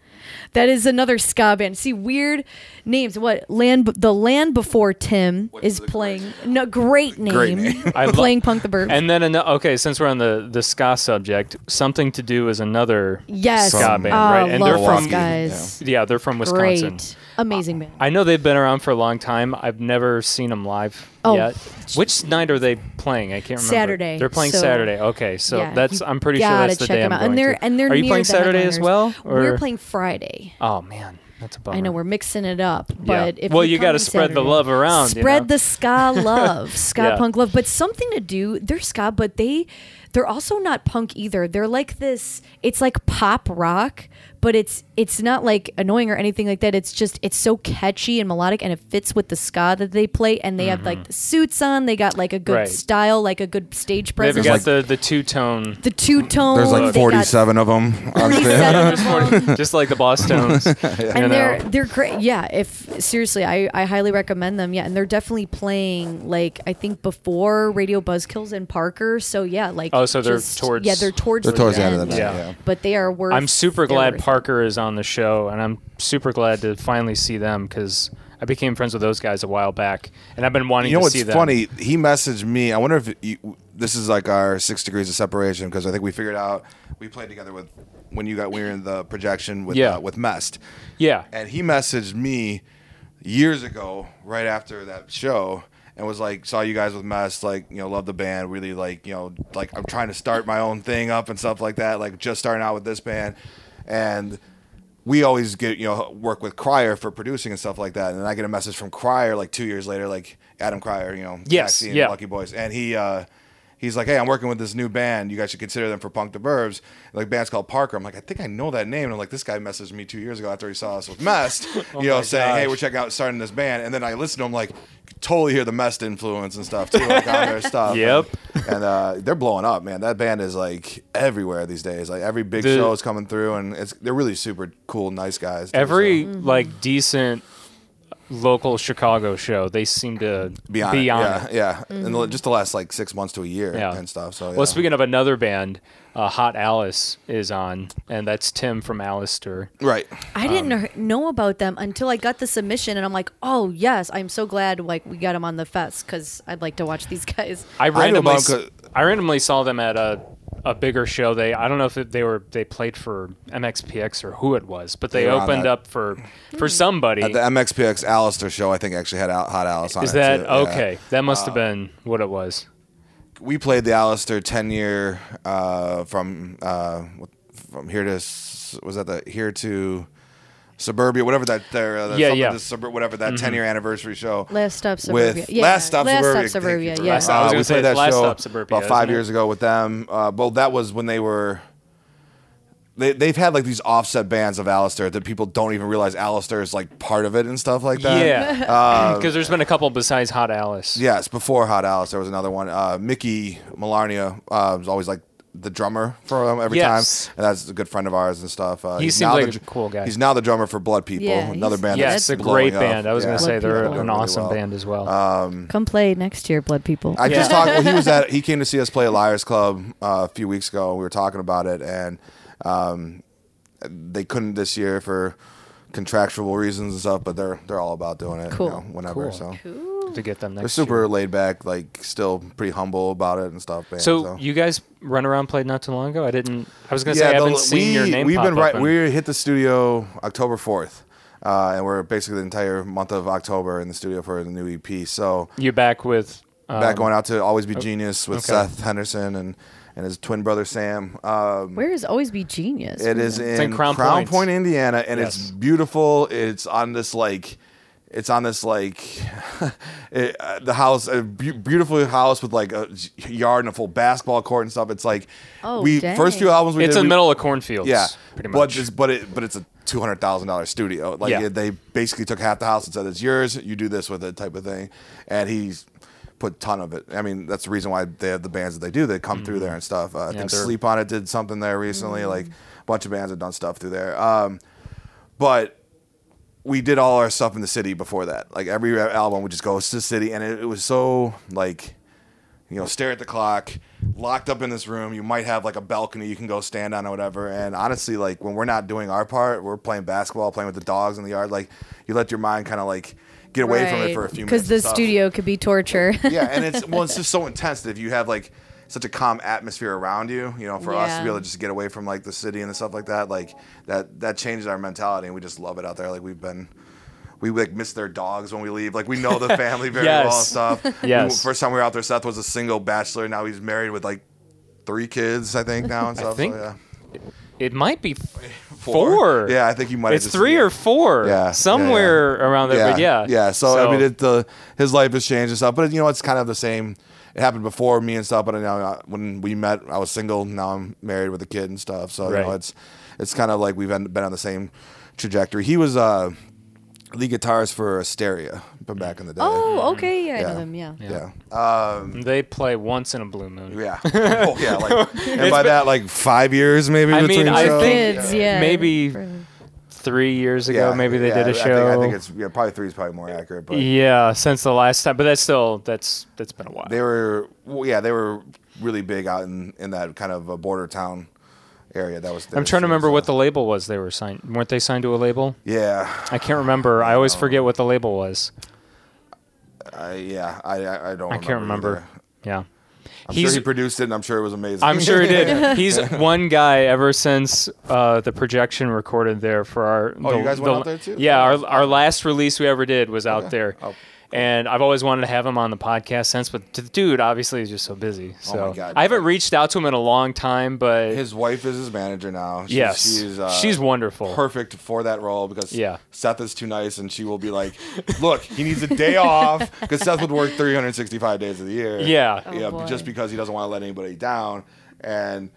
That is another ska band. See, weird names. What land? The land before Tim is playing. No, great name. Great name. I lo- playing Punk the Burbs. And then ano- okay, since we're on the the ska subject, something to do is another Yes. ska band, Oh, right? And love they're from those guys. yeah, they're from Wisconsin. Great. Amazing band. I know they've been around for a long time. I've never seen them live Oh. yet. Which night are they playing? I can't remember. Saturday, They're playing so- Saturday. Okay, so Yeah, that's I'm pretty sure that's the check day them I'm out. going and they're to. and they're Are you playing Saturday as well? We're playing Friday. Oh man, that's a bummer. I know we're mixing it up, Yeah. but if Well, you, you gotta on spread the love around, you Spread know? the ska love, ska Yeah. punk love, but something to do. They're ska, but they they're also not punk either. They're like this. It's like pop rock, but it's it's not like annoying or anything like that. It's just it's so catchy and melodic, and it fits with the ska that they play. And they have like the suits on. They got like a good Mm-hmm. Right. style, like a good stage presence. They've presence. got the the two tone. the two tone. There's like 47 of them on stage. just like the Boss Tones. you and they're they're great. Yeah, if seriously, I I highly recommend them. Yeah, and they're definitely playing like I think before Radio Buzzkills and Parker. So yeah, like Oh, so they're just- towards- yeah they're towards They're towards the end of the night, Yeah. yeah. But they are worth. I'm super glad worth it. Parker is on the show, and I'm super glad to finally see them because I became friends with those guys a while back, and I've been wanting You know to see them. funny? He messaged me. I wonder if you, this is like our six degrees of separation because I think we figured out we played together with when you got we were in the projection with Yeah. uh, with Mest. Yeah. and he messaged me years ago, right after that show, and was like, "Saw you guys with Mest, like you know, love the band, really like you know, like I'm trying to start my own thing up and stuff like that, like just starting out with this band, and." We always get you know work with Krier for producing and stuff like that, and then I get a message from Krier like two years later, like Adam Krier, you know, Yes, Vaccine, yeah. Lucky Boys, and he uh, he's like, "Hey, I'm working with this new band. You guys should consider them for Punk the Burbs." Like band's called Parker. I'm like, I think I know that name. And I'm like, this guy messaged me two years ago after he saw us with Mest, Oh you know, saying, "Hey, we're checking out starting this band." And then I listen to him like, totally hear the Mest influence and stuff too, like on their stuff. Yep. And, and, uh, they're blowing up, man. That band is like everywhere these days. Like every big The- show is coming through, and it's they're really super cool, nice guys. too, Every so. like decent local Chicago show, they seem to be on, be on yeah, it. yeah, and the- just the last like six months to a year Yeah. and stuff. So yeah. Well, speaking of another band, uh, Hot Alice is on, and that's Tim from Allister. right. I didn't know about them until I got the submission, and I'm like, oh yes, I'm so glad like we got them on the fest because I'd like to watch these guys. I I randomly, about s- 'em 'cause- I randomly saw them at a a bigger show. They I don't know if it, they were they played for MXPX or who it was, but they They opened up for for somebody. At the MXPX Allister show, I think actually had Hot Alice on Is that too. Yeah. okay? That must have been what it was. We played the Allister ten year uh, from uh, from here to was that the here to suburbia whatever that there uh, Yeah, yeah. to Subur- whatever that Mhm. 10 year anniversary show Last Stop Suburbia. with Yeah, last stop Last Stop suburbia Suburbia, yeah. Last- I Uh, gonna we say played that Last show Stop Suburbia, about five isn't it? years ago with them uh, well that was when they were they, they've had like these offset bands of Allister that people don't even realize Allister is like part of it and stuff like that. Yeah, Uh, because there's been a couple besides Hot Alice. Yes, before Hot Alice, there was another one. Uh, Mickey Malarnia uh, was always like the drummer for them every Yes. time, and that's a good friend of ours and stuff. Uh, He he's seems now like the a cool guy. He's now the drummer for Blood People, Yeah, another band. Yeah, that's it's a great up. band. I was Yeah. gonna say they're People. an Really awesome well. band as well. Um, Come play next year, Blood People. I just Yeah. talked. Well, he was at. He came to see us play at Liars Club uh, a few weeks ago. We were talking about it, and um, they couldn't this year for contractual reasons and stuff. But they're they're all about doing it. Cool. You know, whenever. Cool. So to get them next they're super year. laid back, like still pretty humble about it and stuff. band, So you guys run around played not too long ago. I didn't. I was gonna say I haven't seen your name. We've pop been up right. in- We hit the studio October fourth, uh, and we're basically the entire month of October in the studio for the new EP. So you're back with um, back going out to Always Be Genius with okay. Seth Henderson and and his twin brother Sam. Um, Where is Always Be Genius? it is in, in Crown Point. Indiana, and it's beautiful. It's on this like. It's on this like it, uh, the house, a bu- beautiful house with like a yard and a full basketball court and stuff. It's like Oh, we dang. first few albums we did. It's did, in the middle of cornfields. yeah, pretty But much. it's, but it but it's a two hundred thousand dollars studio. Like Yeah. it- they basically took half the house and said it's yours. You do this with it, type of thing. And he's put a ton of it. I mean, that's the reason why they have the bands that they do. They come through there and stuff. Uh, I Mm-hmm. Yeah, think Sleep on It did something there recently. Like a bunch of bands have done stuff through there. Um, but we did all our stuff in the city before that. Like every album would just go to the city, and it, it was so like, you know, stare at the clock, locked up in this room. You might have like a balcony you can go stand on or whatever. And honestly, like when we're not doing our part, we're playing basketball, playing with the dogs in the yard. Like you let your mind kind of like get away from it for a few minutes. Because the studio could be torture. yeah, and it's well, it's just so intense that if you have like such a calm atmosphere around you, you know, for us to be able to just get away from like the city and the stuff like that, like that that changes our mentality, and we just love it out there. Like we've been we like miss their dogs when we leave. Like we know the family very Yes. well and stuff. Yes. We- first time we were out there, Seth was a single bachelor. Now he's married with like three kids, I think now and stuff. I think so, yeah. It might be four. Yeah, I think you might. have It's just- three or four. Yeah, yeah, somewhere around there. But yeah, yeah. So, I mean, it, the his life has changed and stuff, but you know, it's kind of the same. It happened before me and stuff, but you know, uh, when we met, I was single. Now I'm married with a kid and stuff. So you know, it's it's kind of like we've been been on the same trajectory. He was uh, lead guitarist for Asteria from back in the day. Oh, okay. Yeah, I Yeah. know them. Yeah. Yeah. Um, they play once in a blue moon. yeah. oh, yeah. Like, and by that, like five years maybe. I between mean, I shows. think Kids, yeah. maybe three years ago, Yeah, maybe they yeah, did a I show. think, I think it's yeah, probably three is probably more accurate, but yeah, since the last time, but that's still that's that's been a while. they were well, yeah they were really big out in, in that kind of a border town area that was I'm trying to remember what the label was they were signed. Weren't they signed to a label? yeah I can't remember. I always forget what the label was. I, yeah I I, I don't I can't remember. either. Yeah. I'm He's- sure he produced it and I'm sure it was amazing I'm sure he did. He's one guy ever since uh, the projection recorded there for our. Oh, the- you guys went the- out there too? Yeah, our our last release we ever did was out there. Oh. And I've always wanted to have him on the podcast since, but the dude obviously is just so busy. So Oh my God. I haven't reached out to him in a long time, but his wife is his manager now she's, Yes. she's, uh, She's wonderful. perfect for that role because Yeah. Seth is too nice and she will be like look he needs a day off because Seth would work 365 days of the year Yeah. Oh, yeah, boy. just because he doesn't want to let anybody down. And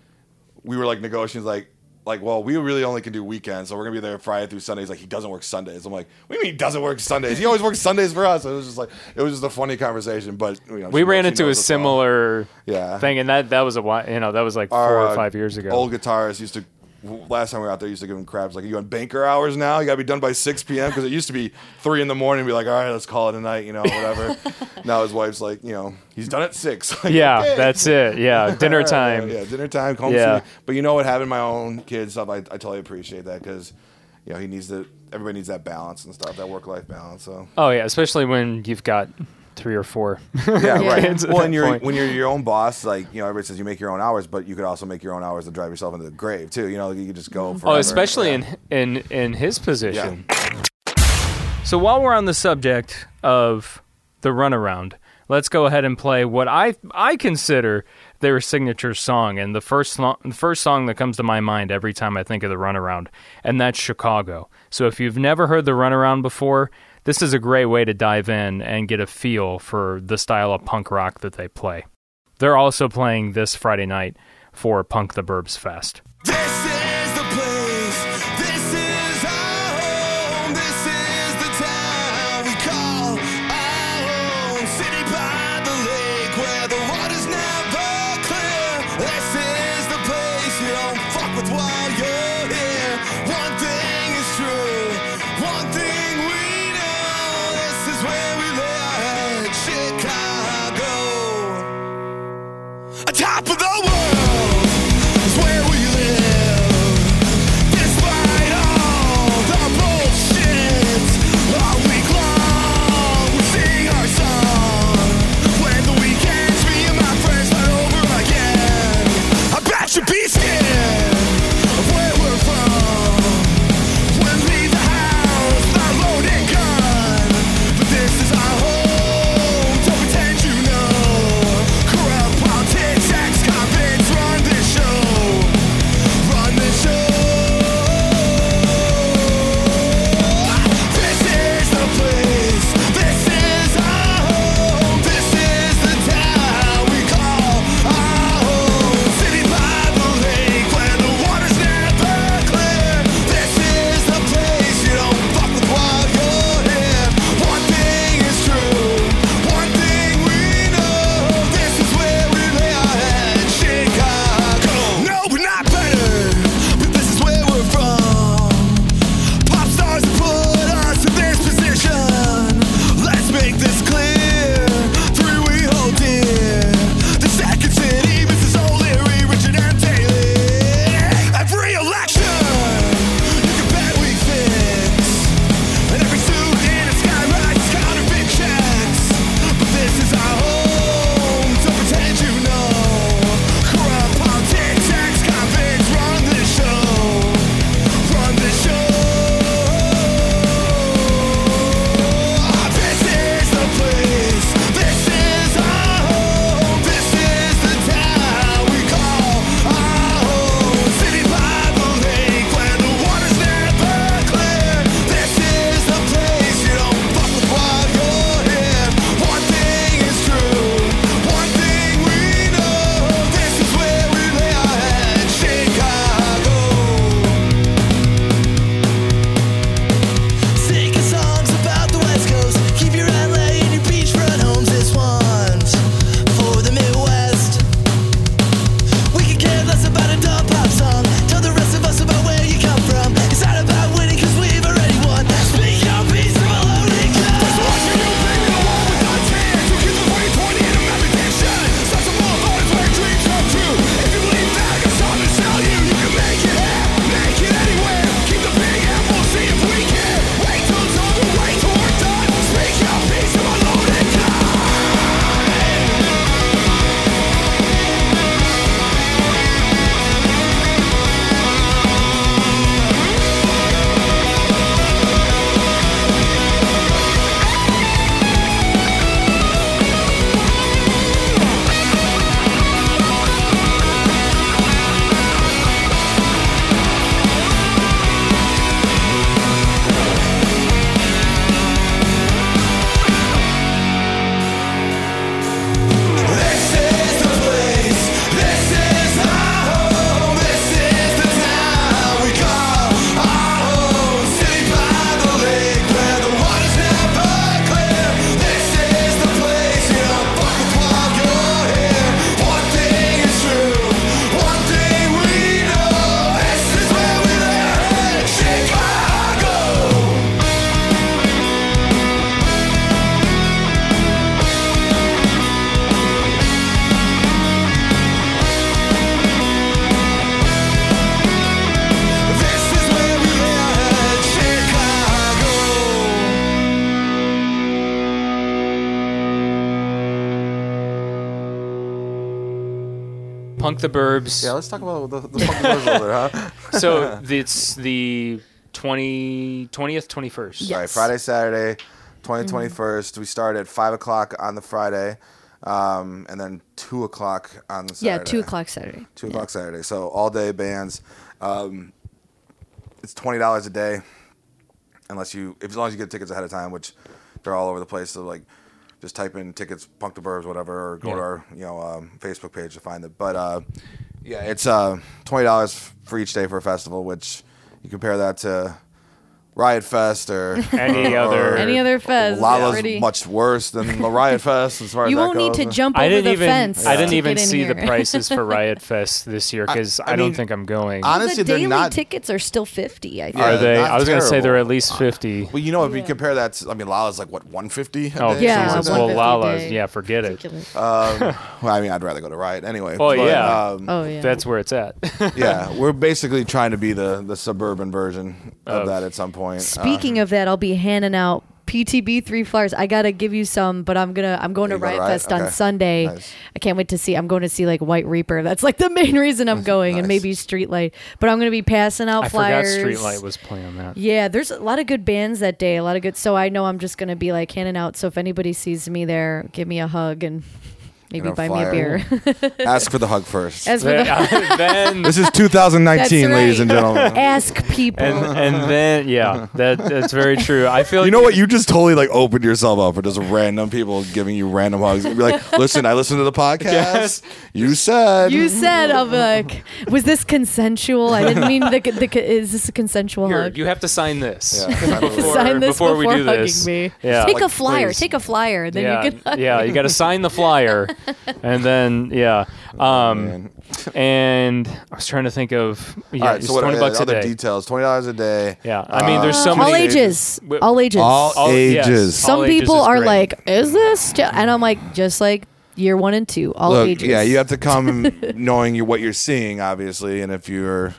we were like negotiating, like, like, well, we really only can do weekends, so we're gonna be there Friday through Sundays. Like, he doesn't work Sundays. I'm like, what do you mean he doesn't work Sundays? He always works Sundays for us. It was just like, it was just a funny conversation. But you know, we ran into a us well. similar Yeah. thing, and that that was a while. You know, that was like Our, four or uh, five years ago. Old guitarist used to. Last time we were out there, used to give him crabs like, "Are you on banker hours now? You got to be done by 6 p.m." Because it used to be three in the morning. Be like, "All right, let's call it a night," you know, whatever. now his wife's like, you know, he's done at six. Like, yeah, okay. that's it. Yeah, dinner Right, time. Yeah, dinner time. Home Yeah. yeah. But you know what? Having my own kids stuff, I, I totally appreciate that because, you know, he needs to. Everybody needs that balance and stuff, that work life balance. So Oh yeah, especially when you've got three or four. yeah, right. Kids at Well, that and you're when you're your own boss, like you know, everybody says you make your own hours, but you could also make your own hours to drive yourself into the grave too. You know, you could just go. Mm-hmm. Oh, especially Yeah. in in in his position. So while we're on the subject of the runaround, let's go ahead and play what I I consider their signature song, and the first lo- the first song that comes to my mind every time I think of the runaround, and that's Chicago. So if you've never heard the runaround before, this is a great way to dive in and get a feel for the style of punk rock that they play. They're also playing this Friday night for Punk the Burbs Fest. The Burbs. Yeah, let's talk about the, the fucking Burbs a little bit, huh? So it's the 20, 20th, 21st. All right, Friday, Saturday, 20, 21st. We start at 5 o'clock on the Friday, um, and then 2 o'clock on the Saturday. Yeah, two o'clock Saturday. 2 o'clock Saturday. So all day bands. Um, it's $20 a day, unless you, if, as long as you get tickets ahead of time, which they're all over the place. So, like, just type in tickets, Punk the Burbs, whatever, or go Yeah. to our you know um, Facebook page to find it. But uh, yeah, it's uh, twenty dollars for each day for a festival, which you compare that to Riot Fest or Any or- other- Any other fest, Lolla's pretty- much worse than the Riot Fest as far as You as won't that need goes. to jump I over didn't the even fence. I didn't to even get in see the here. prices for Riot Fest this year because I, I don't mean, think I'm going. honestly, the they're daily not. tickets are still fifty. I think. Are they? not I was gonna say they're terrible. at least fifty. Well, you know, if you compare that, to, I mean, Lolla's like what one fifty. Oh Yeah, Jesus! Well, fifty Lolla's, day. yeah, forget it. Ridiculous. Um, well, I mean, I'd rather go to Riot anyway. Well, but, yeah. um, oh yeah. That's where it's at. yeah, we're basically trying to be the the suburban version of Of- that at some point. Uh, Speaking of that, I'll be handing out PTB three flyers. I gotta give you some, but I'm gonna I'm going to You go to Riot Riot? Fest on Sunday. Nice. I can't wait to see. I'm going to see like White Reaper. That's like the main reason I'm going, and maybe Streetlight. But I'm gonna be passing out I flyers. forgot Streetlight was playing that. Yeah, there's a lot of good bands that day. A lot of good. So I know I'm just gonna be like handing out. So if anybody sees me there, give me a hug and maybe buy flyer. me a beer. ask for the hug first. As for Then, the then this is 2019, That's ladies and gentlemen. ask people. and and then yeah, that that's very true. I feel You know what? You just totally like opened yourself up for just random people giving you random hugs. You'd be like, listen, I listened to the podcast. Yes. You said. You said I'm like, was this consensual? I didn't mean the, the is this a consensual Here, hug? you have to sign this Yeah. before, Sign this before we do hugging this. me. Yeah, Take Like, a flyer. please. Take a flyer. Then yeah, you can. Hug yeah. You got to sign the flyer, and then yeah. Um, Man. and I was trying to think of yeah, All right, it's so what twenty are bucks a other day. details? Twenty dollars a day. Yeah, I mean, there's so all many ages. All ages. All All- yes. ages. All Some ages people are great. like, "Is this?" ju-" And I'm like, just like year one and two, all Look, ages. yeah, you have to come knowing you, what you're seeing, obviously, and if your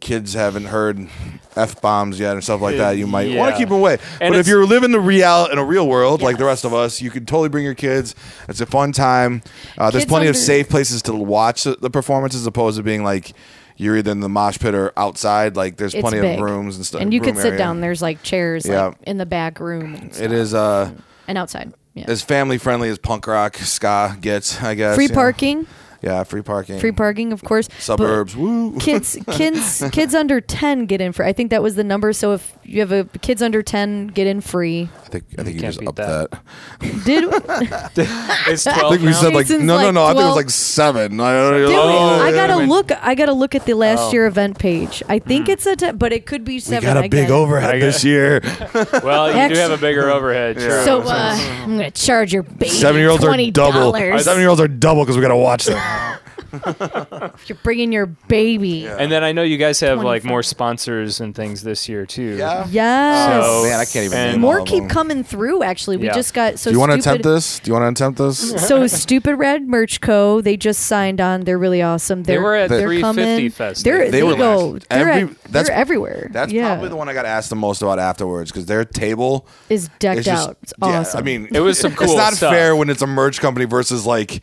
kids haven't heard f bombs yet and stuff like that, you might want to keep them away. And but if it's- you're living the real in a real world like the rest of us, you can totally bring your kids. It's a fun time. Uh, there's Kids plenty of under- safe places to watch the, the performance as opposed to being like you're either in the mosh pit or outside. Like there's It's plenty big. of rooms and stuff. and you room can sit area. down. There's like chairs Yeah. like, in the back room. And, It stuff. is uh, and outside. Yeah. as family friendly as punk rock ska gets, I guess. Free you know. parking. Yeah, free parking. Free parking, of course. but Suburbs. Woo. Kids, kids, kids under ten get in for. I think that was the number. So if you have a kids under ten, get in free. I think I think you can't just upped that. that. Did It's I think we now? said like Jason's no, no, like no. I think it was like seven. I don't Did we? know. Oh, I gotta wait. look. I gotta look at the last Oh. year event page. I think it's a, ten, but it could be seven. We seven. got a I big guess. overhead this year. Well, you do have a bigger overhead. True. So uh, I'm gonna charge your baby Seven year olds are twenty double. dollars. Seven year olds are double because we got to watch them. If you're bringing your baby. and then I know you guys have like more sponsors and things this year too. Yeah. Yes. So- oh, Man, I can't even And- name More all of keep them. coming through. Actually, we Yeah. just got so. Do you want to attempt this? Do you want to attempt this? So stupid red merch co. They just signed on. They're really awesome. They They're, were at they're 350. Fest. They're, They they, were go. last- They're, every- at- that's- they're everywhere. That's yeah. probably the one I got asked the most about afterwards because their table is decked is just out. It's yeah. awesome. I mean, It was some It's not stuff. fair when it's a merch company versus like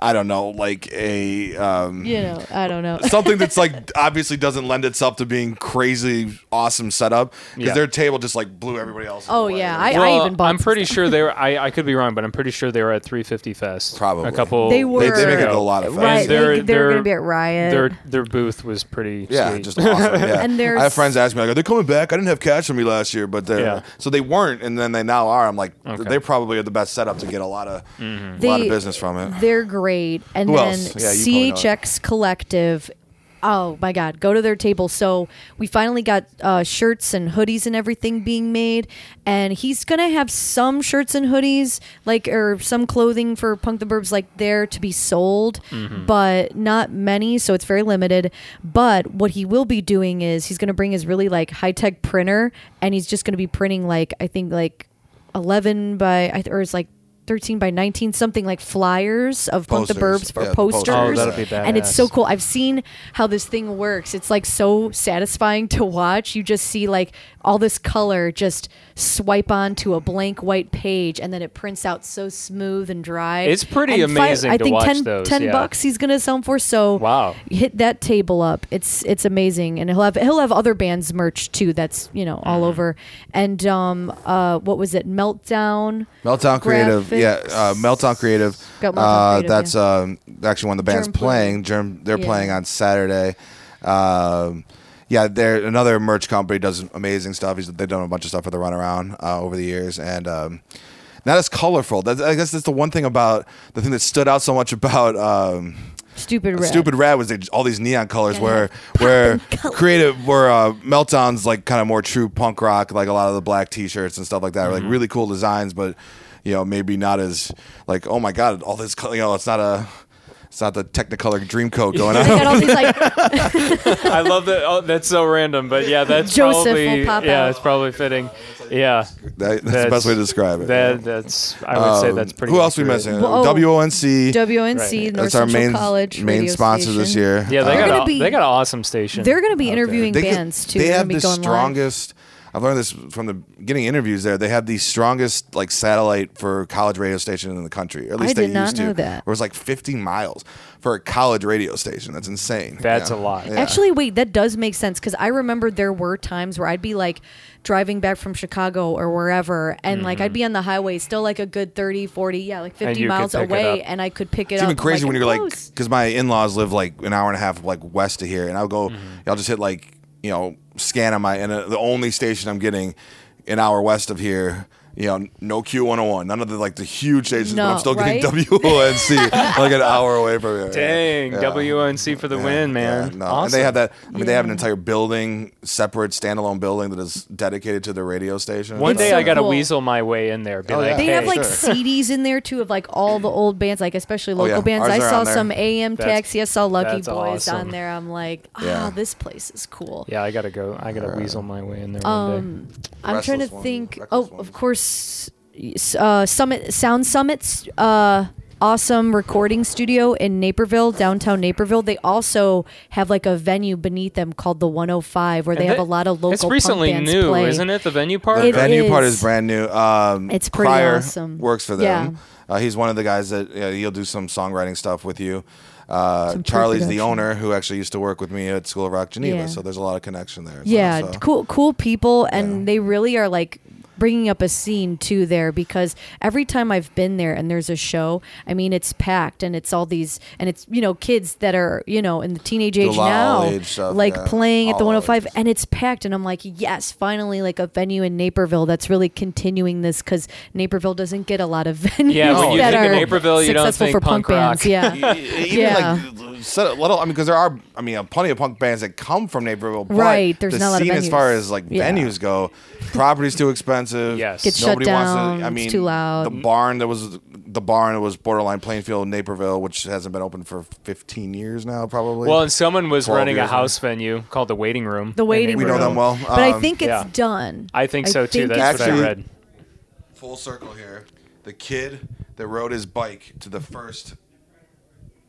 I don't know, like a um, you know, I don't know. something that's like obviously doesn't lend itself to being crazy awesome setup because Yeah. their table just like blew everybody else. Oh, away. yeah, I- well, even bought I'm pretty stuff. sure they were. I, I could be wrong, but I'm pretty sure they were at 350 Fest. Probably. a couple. They were. They, they make it a lot of fun. right. They're- they, they were they're- going to be at Riot. Their their booth was pretty. Yeah, sweet. just awesome. Yeah. And there's- I have friends ask me like, "Are they coming back?" I didn't have cash on me last year, but they Yeah. so they weren't, and then they now are. I'm like, Okay. they probably are the best setup to get a lot of a lot of business from it. They're great. And Who then else? Yeah, you probably know it. CHX Collective. Oh my God, go to their table. So we finally got uh, shirts and hoodies and everything being made. And he's going to have some shirts and hoodies, like, or some clothing for Punk the Burbs, like, there to be sold, Mm-hmm. but not many. So it's very limited. But what he will be doing is he's going to bring his really, like, high tech printer and he's just going to be printing, like, I think, like, 11 by, I th- or it's like, 13 by 19 something like flyers of Punk the Posters. Burbs for Yeah, posters. posters Oh, that'll be and it's so cool. I've seen how this thing works. It's like so satisfying to watch. You just see like all this color just swipe onto a blank white page and then it prints out so smooth and dry. It's pretty And fi- amazing I to think watch 10, those, 10 yeah. bucks he's gonna sell 'em for. So Wow. hit that table up. It's it's amazing, and he'll have he'll have other bands merch too. That's you know Mm-hmm. all over. And um uh what was it? Meltdown. Meltdown Creative, yeah, Graphics. uh, Meltdown Creative. Got Meltdown uh, Creative, that's yeah. um, actually one of the bands Germ playing. Germ, they're Yeah. playing on Saturday. Um, yeah, they're another merch company does amazing stuff. He's, they've done a bunch of stuff for the Runaround uh, over the years, and um, not as colorful. That's, I guess that's the one thing about the thing that stood out so much about. Um, Stupid Red. Stupid Rad was all these neon colors Yeah, where where creative where uh, Meltdown's like kind of more true punk rock, like a lot of the black T-shirts and stuff like that, are like really cool designs, but you know maybe not as like oh my god, all this color, you know it's not a it's not the Technicolor Dreamcoat going They got all on. like I love that. Oh, that's so random, but yeah, that's Joseph probably will pop yeah, out. it's probably fitting. Yeah, That- that's the best way to describe it. That that's I would say Um, that's pretty. Who else we missing? Well, oh, WONC. WNC Right. North That's our main College main radio sponsor this year. Yeah, they Uh, got gonna a, be- they got an awesome station. They're going to be interviewing They could- bands too. They have gonna the be going live. Strongest. I've learned this from the getting interviews there. They have the strongest like satellite for college radio station in the country. Or at I least did they not used to. know that. It was like 15 miles for a college radio station. That's insane. That's Yeah. a lot. Yeah. Actually, wait, that does make sense because I remember there were times where I'd be like driving back from Chicago or wherever, and like I'd be on the highway still like a good 30, 40, yeah, like 50 Mm-hmm. you could miles away, and I could pick it It's up. even I'm crazy when you're like, because my in-laws live like an hour and a half like west of here, and I'll go, Mm-hmm. I'll just hit like you know scan on my and uh, the only station I'm getting an hour west of here. You know, no Q101, none of the like the huge stations, but I'm still getting? WONC like an hour away from here. Dang, Yeah. WNC for the win, man. Yeah, no. Awesome. And they have that. I mean, they have an entire building, separate standalone building that is dedicated to the radio station. One It's day so I got to cool. weasel my way in there. Be Oh, like, yeah. They hey, have like sure. CDs in there too of like all the old bands, like especially local Oh, yeah. bands. Ours I saw some AM That's- Taxi, I saw Lucky Boys awesome. on there. I'm like, ah, Yeah. this place is cool. yeah, I gotta go. I gotta weasel my way in there. Um, I'm trying to Restless think. Oh, of course, s- uh, Summit Sound Summits. Uh, awesome recording studio in Naperville, downtown Naperville. They also have like a venue beneath them called the 105, where they And have a lot of local. It's recently punk bands new, play. isn't it? The venue part. The It venue part is. is brand new. Um, It's pretty Krier awesome. Works for Yeah. them. Uh, he's one of the guys that yeah, he'll do some songwriting stuff with you. Uh, Charlie's the owner who actually used to work with me at School of Rock Geneva, Yeah. so there's a lot of connection there. as Yeah, well, so. cool, cool people, and Yeah. they really are like bringing up a scene too there because every time I've been there and there's a show, I mean it's packed and it's all these and it's you know kids that are you know in the teenage age The now, age stuff, like yeah. playing at the 105, ages. and it's packed, and I'm like, yes, finally like a venue in Naperville that's really continuing this because Naperville doesn't get a lot of venues Yeah, when you that think of are Naperville, you don't successful think for punk punk, bands. rock. Yeah, even Yeah. like set a little. I mean, because there are, I mean, uh, plenty of punk bands that come from Naperville. But Right, there's the not a lot of scene as far as like Yeah. venues go, property's too expensive. Yes. Gets shut nobody wants down, to. I it's mean, too loud. The barn that was the barn that was borderline Plainfield, Naperville, which hasn't been open for 15 years now, probably. Well, and someone was 12 running a years now. house venue called the Waiting Room. the in waiting we room. know them well. but I Um, think it's yeah. done. I think so too. think That's it's what I Actually- read. full circle here. The kid that rode his bike to the first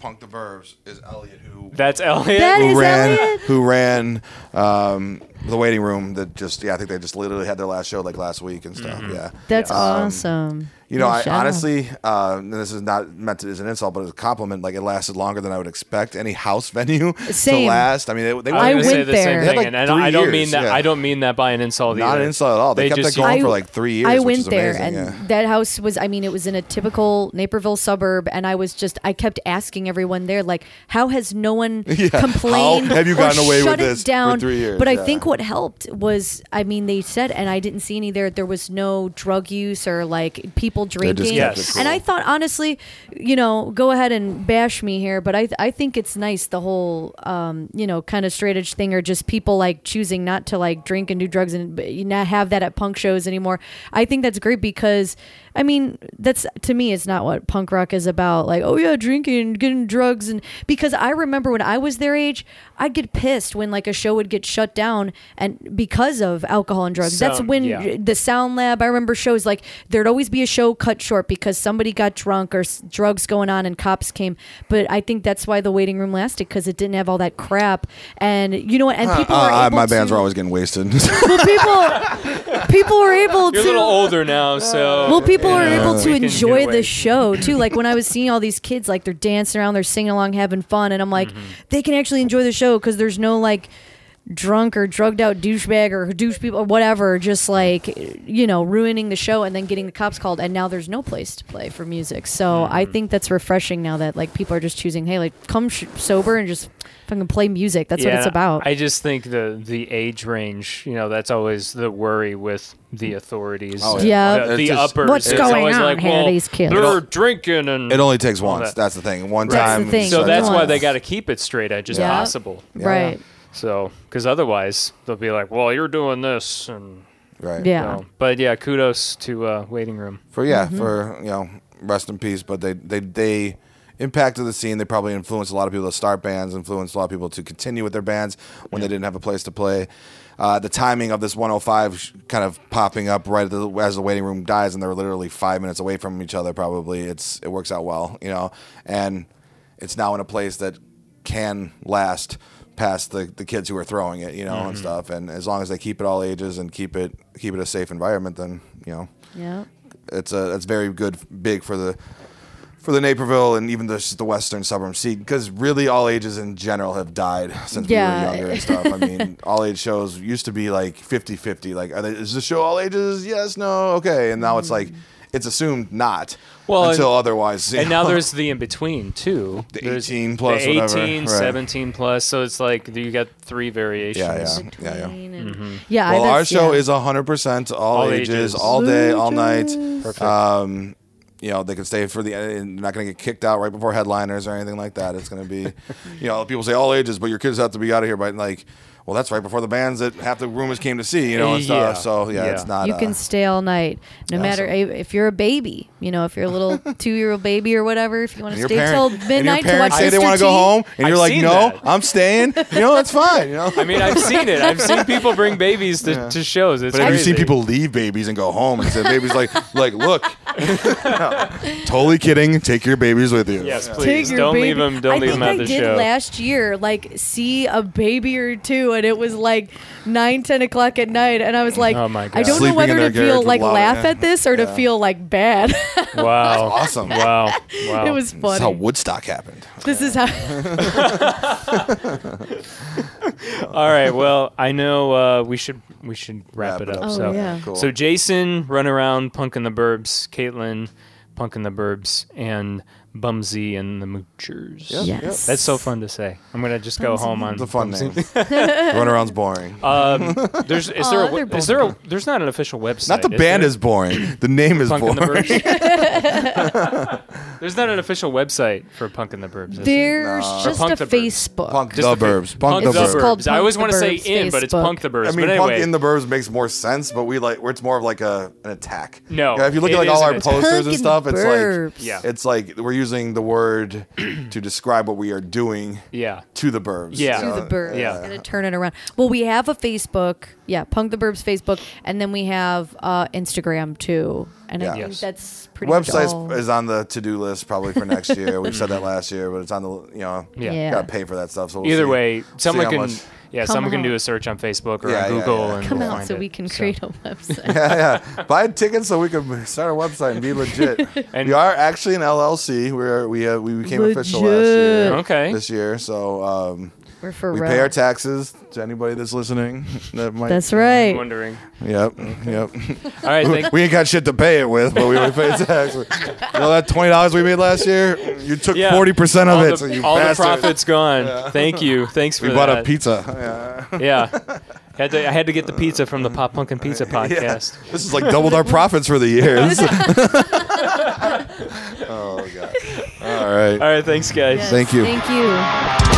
Punk the Burbs is Elliot, who That's Elliot. That who is ran Elliot? who ran um, the waiting room. That just yeah, I think they just literally had their last show like last week and stuff. Yeah, That's Um, awesome. You know, Yeah, I shout honestly, uh, and this is not meant to, as an insult, but as a compliment. Like it lasted longer than I would expect any house venue Same. to last. I mean, they, they I went was say went the there. same They thing, like, and, and I don't years, mean that. yeah. I don't mean that by an insult not either. an insult at all. They, kept just that going I- for like three years. I which went is there, amazing, and yeah. that house was. I mean, it was in a typical Naperville suburb, and I was just. I kept asking everyone there, like, how has no one Yeah, complained? how have you gotten away with shut it this for down? three years? But I think what helped was, I mean, they said, and I didn't see any there. There was no drug use or like people drinking. it And. I thought, honestly, you know, go ahead and bash me here, but I I think it's nice the whole, um, you know, kind of straight edge thing, or just people like choosing not to like drink and do drugs and not have that at punk shows anymore. I think that's great because, I mean, that's to me, it's not what punk rock is about. Like, oh yeah, drinking, getting drugs, and because I remember when I was their age, I'd get pissed when like a show would get shut down and because of alcohol and drugs. That's when yeah. the Sound Lab. I remember shows like there'd always be a show cut short because somebody got drunk or s- drugs going on and cops came. But I think that's why the waiting room lasted because it didn't have all that crap. And you know what? And people were Uh, able my bands to, are always getting wasted. well, people people were able to. You're a little older now, so well, people are able to We enjoy the show too. Like when I was seeing all these kids, like they're dancing around, they're singing along, having fun, and I'm like, Mm-hmm. they can actually enjoy the show because there's no like drunk or drugged out douchebag or douche people or whatever, just like you know ruining the show and then getting the cops called. And now there's no place to play for music. So Mm-hmm. I think that's refreshing now that like people are just choosing, hey, like come sh- sober and just fucking play music. That's what it's about. I just think the the age range, you know, that's always the worry with the authorities. Oh, yeah. The, It's the just- uppers. What's it's going on like, here, well, these kids? They're It'll- drinking and it only takes once. that. That's the thing. One That's time. the thing. So Like that's why they got to keep it straight edge as Yeah. possible. right. So, because otherwise they'll be like, "Well, you're doing this," and Right. Yeah. so- but yeah, kudos to uh, waiting room. For yeah, Mm-hmm. for you know, rest in peace. But they they they impacted the scene. They probably influenced a lot of people to start bands, influenced a lot of people to continue with their bands when they didn't have a place to play. Uh, the timing of this 105 kind of popping up right at the, as the waiting room dies, and they're literally five minutes away from each other. Probably it's it works out well, you know, and it's now in a place that can last past the, the kids who are throwing it, you know, and mm-hmm. stuff. And as long as they keep it all ages and keep it keep it a safe environment, then you know Yeah. it's a that's very good big for the for the Naperville and even the the western suburb scene because really all ages in general have died since Yeah. we were younger and stuff. I mean, all age shows used to be like 50-50. Like, are they, is the show all ages? Yes, no, okay. And now it's like mm. It's assumed not Well, until and- otherwise. you And now there's the in between too. The There's 18 plus the 18, whatever, right. 17 plus. So it's like you got three variations. yeah, yeah, yeah, yeah. Mm-hmm. Yeah. Well, I, our show yeah. is hundred percent all, All ages, ages. all day, all night. Perfect. Um, you know, they can stay for the. and Not going to get kicked out right before headliners or anything like that. It's going to be, you know, people say all ages, but your kids have to be out of here by like. Well, that's right before the bands that half the roomers came to see, you know, and Yeah. stuff. So yeah, Yeah. it's not. you uh, can stay all night, no matter Awesome. if you're a baby. You know, if you're a little two-year-old baby or whatever. If you want to stay parent- till and your midnight to watch parents say they want to go home, and I've you're like, no, that. I'm staying. You know, that's fine. You know. I mean, I've seen it. I've seen people bring babies to, to shows. It's But have you seen people leave babies and go home and say babies like like look, totally kidding. Take your babies with you. Yes, Take please. your Don't baby. leave them. Don't I leave them at I the did last year, like see a baby or two, and it was like nine, ten o'clock at night, and I was like, Oh my God. I don't Sleeping know whether to feel like laugh at this or to feel like bad. Wow. Awesome. Wow. Wow. it was fun. That's how. Woodstock happened. This is how. All right. Well, I know uh, we should we should wrap, Wrap it it up. up. Oh, so, yeah. Cool. so Jason, run around, punk in the burbs. Caitlin, punk in the burbs, and Bumsy and the Moochers. Yep. yes. That's so fun to say. I'm gonna just go home on It's a fun Bumsy. name. Runaround's boring. Um, there's is there Aw, a, they're is there a, there's not an official website. Not the is band there? is boring. The name is Punk in boring. the Burbs. there's not an official website for Punk in the Burbs. There's Nah. just Punk a the Facebook. Punk Just the the Burbs. Punk, Punk the the Burbs. called Burbs. I always want to say Burbs in, but it's Facebook. Punk the Burbs. I mean, but Punk in the Burbs makes more sense, but we like where it's more of like a an attack. No, Yeah, if you look at like all our posters and stuff, it's like Yeah. it's like we're using the word to describe what we are doing yeah. to the Burbs. Yeah. to you the Burbs. Yeah. Gonna turn it around. Well, we have a Facebook. Yeah, Punk the Burbs Facebook, and then we have uh, Instagram too. And Yeah. I think Yes. that's pretty much Websites all. is on the to do list probably for next year. We said that last year, but it's on the you know Yeah. Yeah. gotta pay for that stuff. So we'll Either see- way, see someone how can much- yeah, Come someone can do a search on Facebook or Yeah, on Google yeah. and Come we'll out find so it. we can So- create a website. yeah, yeah. Buy tickets so we can start a website and be legit. And- we are actually an LLC. We're we uh, we became official last year. Okay. This year, so um, We're for we real. pay our taxes to anybody that's listening. That might. That's I'm right. wondering. Yep. Yep. All right, thank, we ain't got shit to pay it with, but we would pay taxes. You know that twenty dollars we made last year? You took Yeah. forty percent of all it. the, so you all the bastard. profits gone. Thank you. Thanks for that. We that. bought a pizza. Yeah. Yeah. Had to, I had to get the pizza from the Pop Punk and Pizza podcast. This is like doubled our profits for the year. This is- oh god. All right. All right, thanks, guys. Yes, Thank you. Thank you.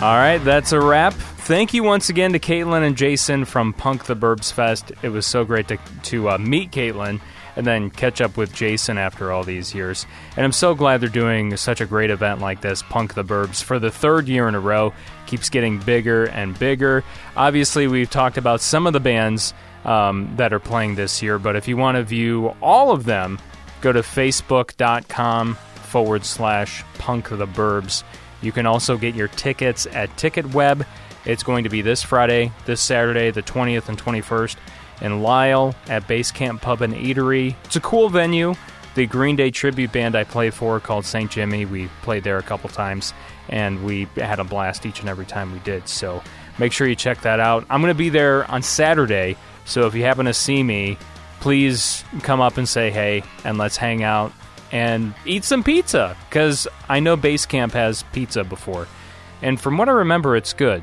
All right, that's a wrap. thank you once again to Caitlin and Jason from Punk the Burbs Fest. It was so great to, to uh, meet Caitlin and then catch up with Jason after all these years. And I'm so glad they're doing such a great event like this, Punk the Burbs, for the third year in a row. Keeps getting bigger and bigger. Obviously, we've talked about some of the bands um, that are playing this year, but if you want to view all of them, go to facebook.com forward slash punk the burbs. You can also get your tickets at TicketWeb. It's going to be this Friday, this Saturday, the 20th and 21st in Lisle at Basecamp Pub and Eatery. It's a cool venue. The Green Day tribute band I play for called St. Jimmy, we played there a couple times and we had a blast each and every time we did. So make sure you check that out. I'm going to be there on Saturday, so if you happen to see me, please come up and say hey and let's hang out and eat some pizza because I know Basecamp has pizza before. And from what I remember, it's good.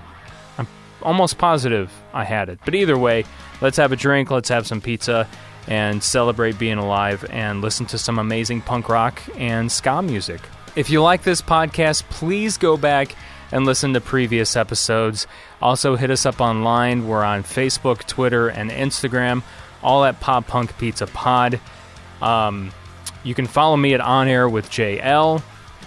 I'm almost positive I had it. But either way, let's have a drink, let's have some pizza, and celebrate being alive and listen to some amazing punk rock and ska music. If you like this podcast, please go back and listen to previous episodes. Also, hit us up online. We're on Facebook, Twitter, and Instagram, all at Pop Punk Pizza Pod. Um, you can follow me at On Air with JL.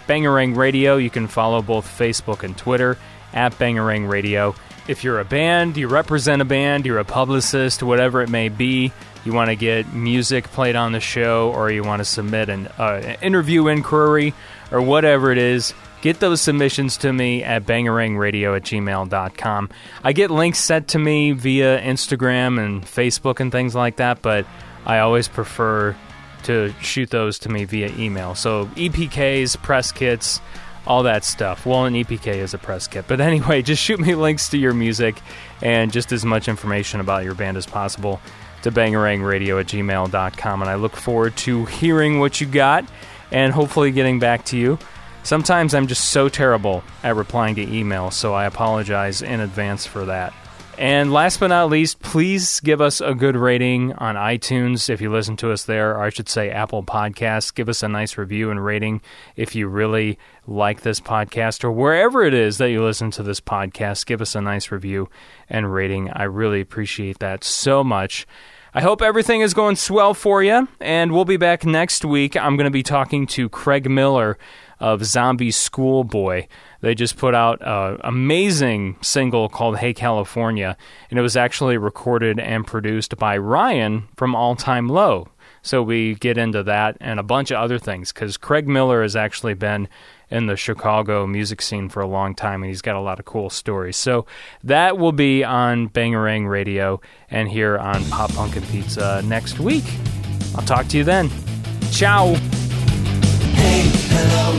Bangarang Radio, you can follow both Facebook and Twitter at Bangarang Radio. If you're a band, you represent a band, you're a publicist, whatever it may be, you want to get music played on the show, or you want to submit an, uh, interview inquiry, or whatever it is, get those submissions to me at bangarangradio at gmail.com. I get links sent to me via Instagram and Facebook and things like that, but I always prefer to shoot those to me via email. So EPKs, press kits, all that stuff. Well, an EPK is a press kit. But anyway, just shoot me links to your music and just as much information about your band as possible to bangarangradio at gmail.com. And I look forward to hearing what you got and hopefully getting back to you. Sometimes I'm just so terrible at replying to email, so I apologize in advance for that. And last but not least, please give us a good rating on iTunes if you listen to us there, or I should say Apple Podcasts. Give us a nice review and rating if you really like this podcast, or wherever it is that you listen to this podcast. Give us a nice review and rating. I really appreciate that so much. I hope everything is going swell for you, and we'll be back next week. I'm going to be talking to Craig Miller of Zombie Schoolboy. They just put out an amazing single called Hey California, and it was actually recorded and produced by Ryan from All Time Low. So we get into that and a bunch of other things because Craig Miller has actually been in the Chicago music scene for a long time and he's got a lot of cool stories. So that will be on Bangarang Radio and here on Pop Punk and Pizza next week. I'll talk to you then. Ciao. Hey, hello,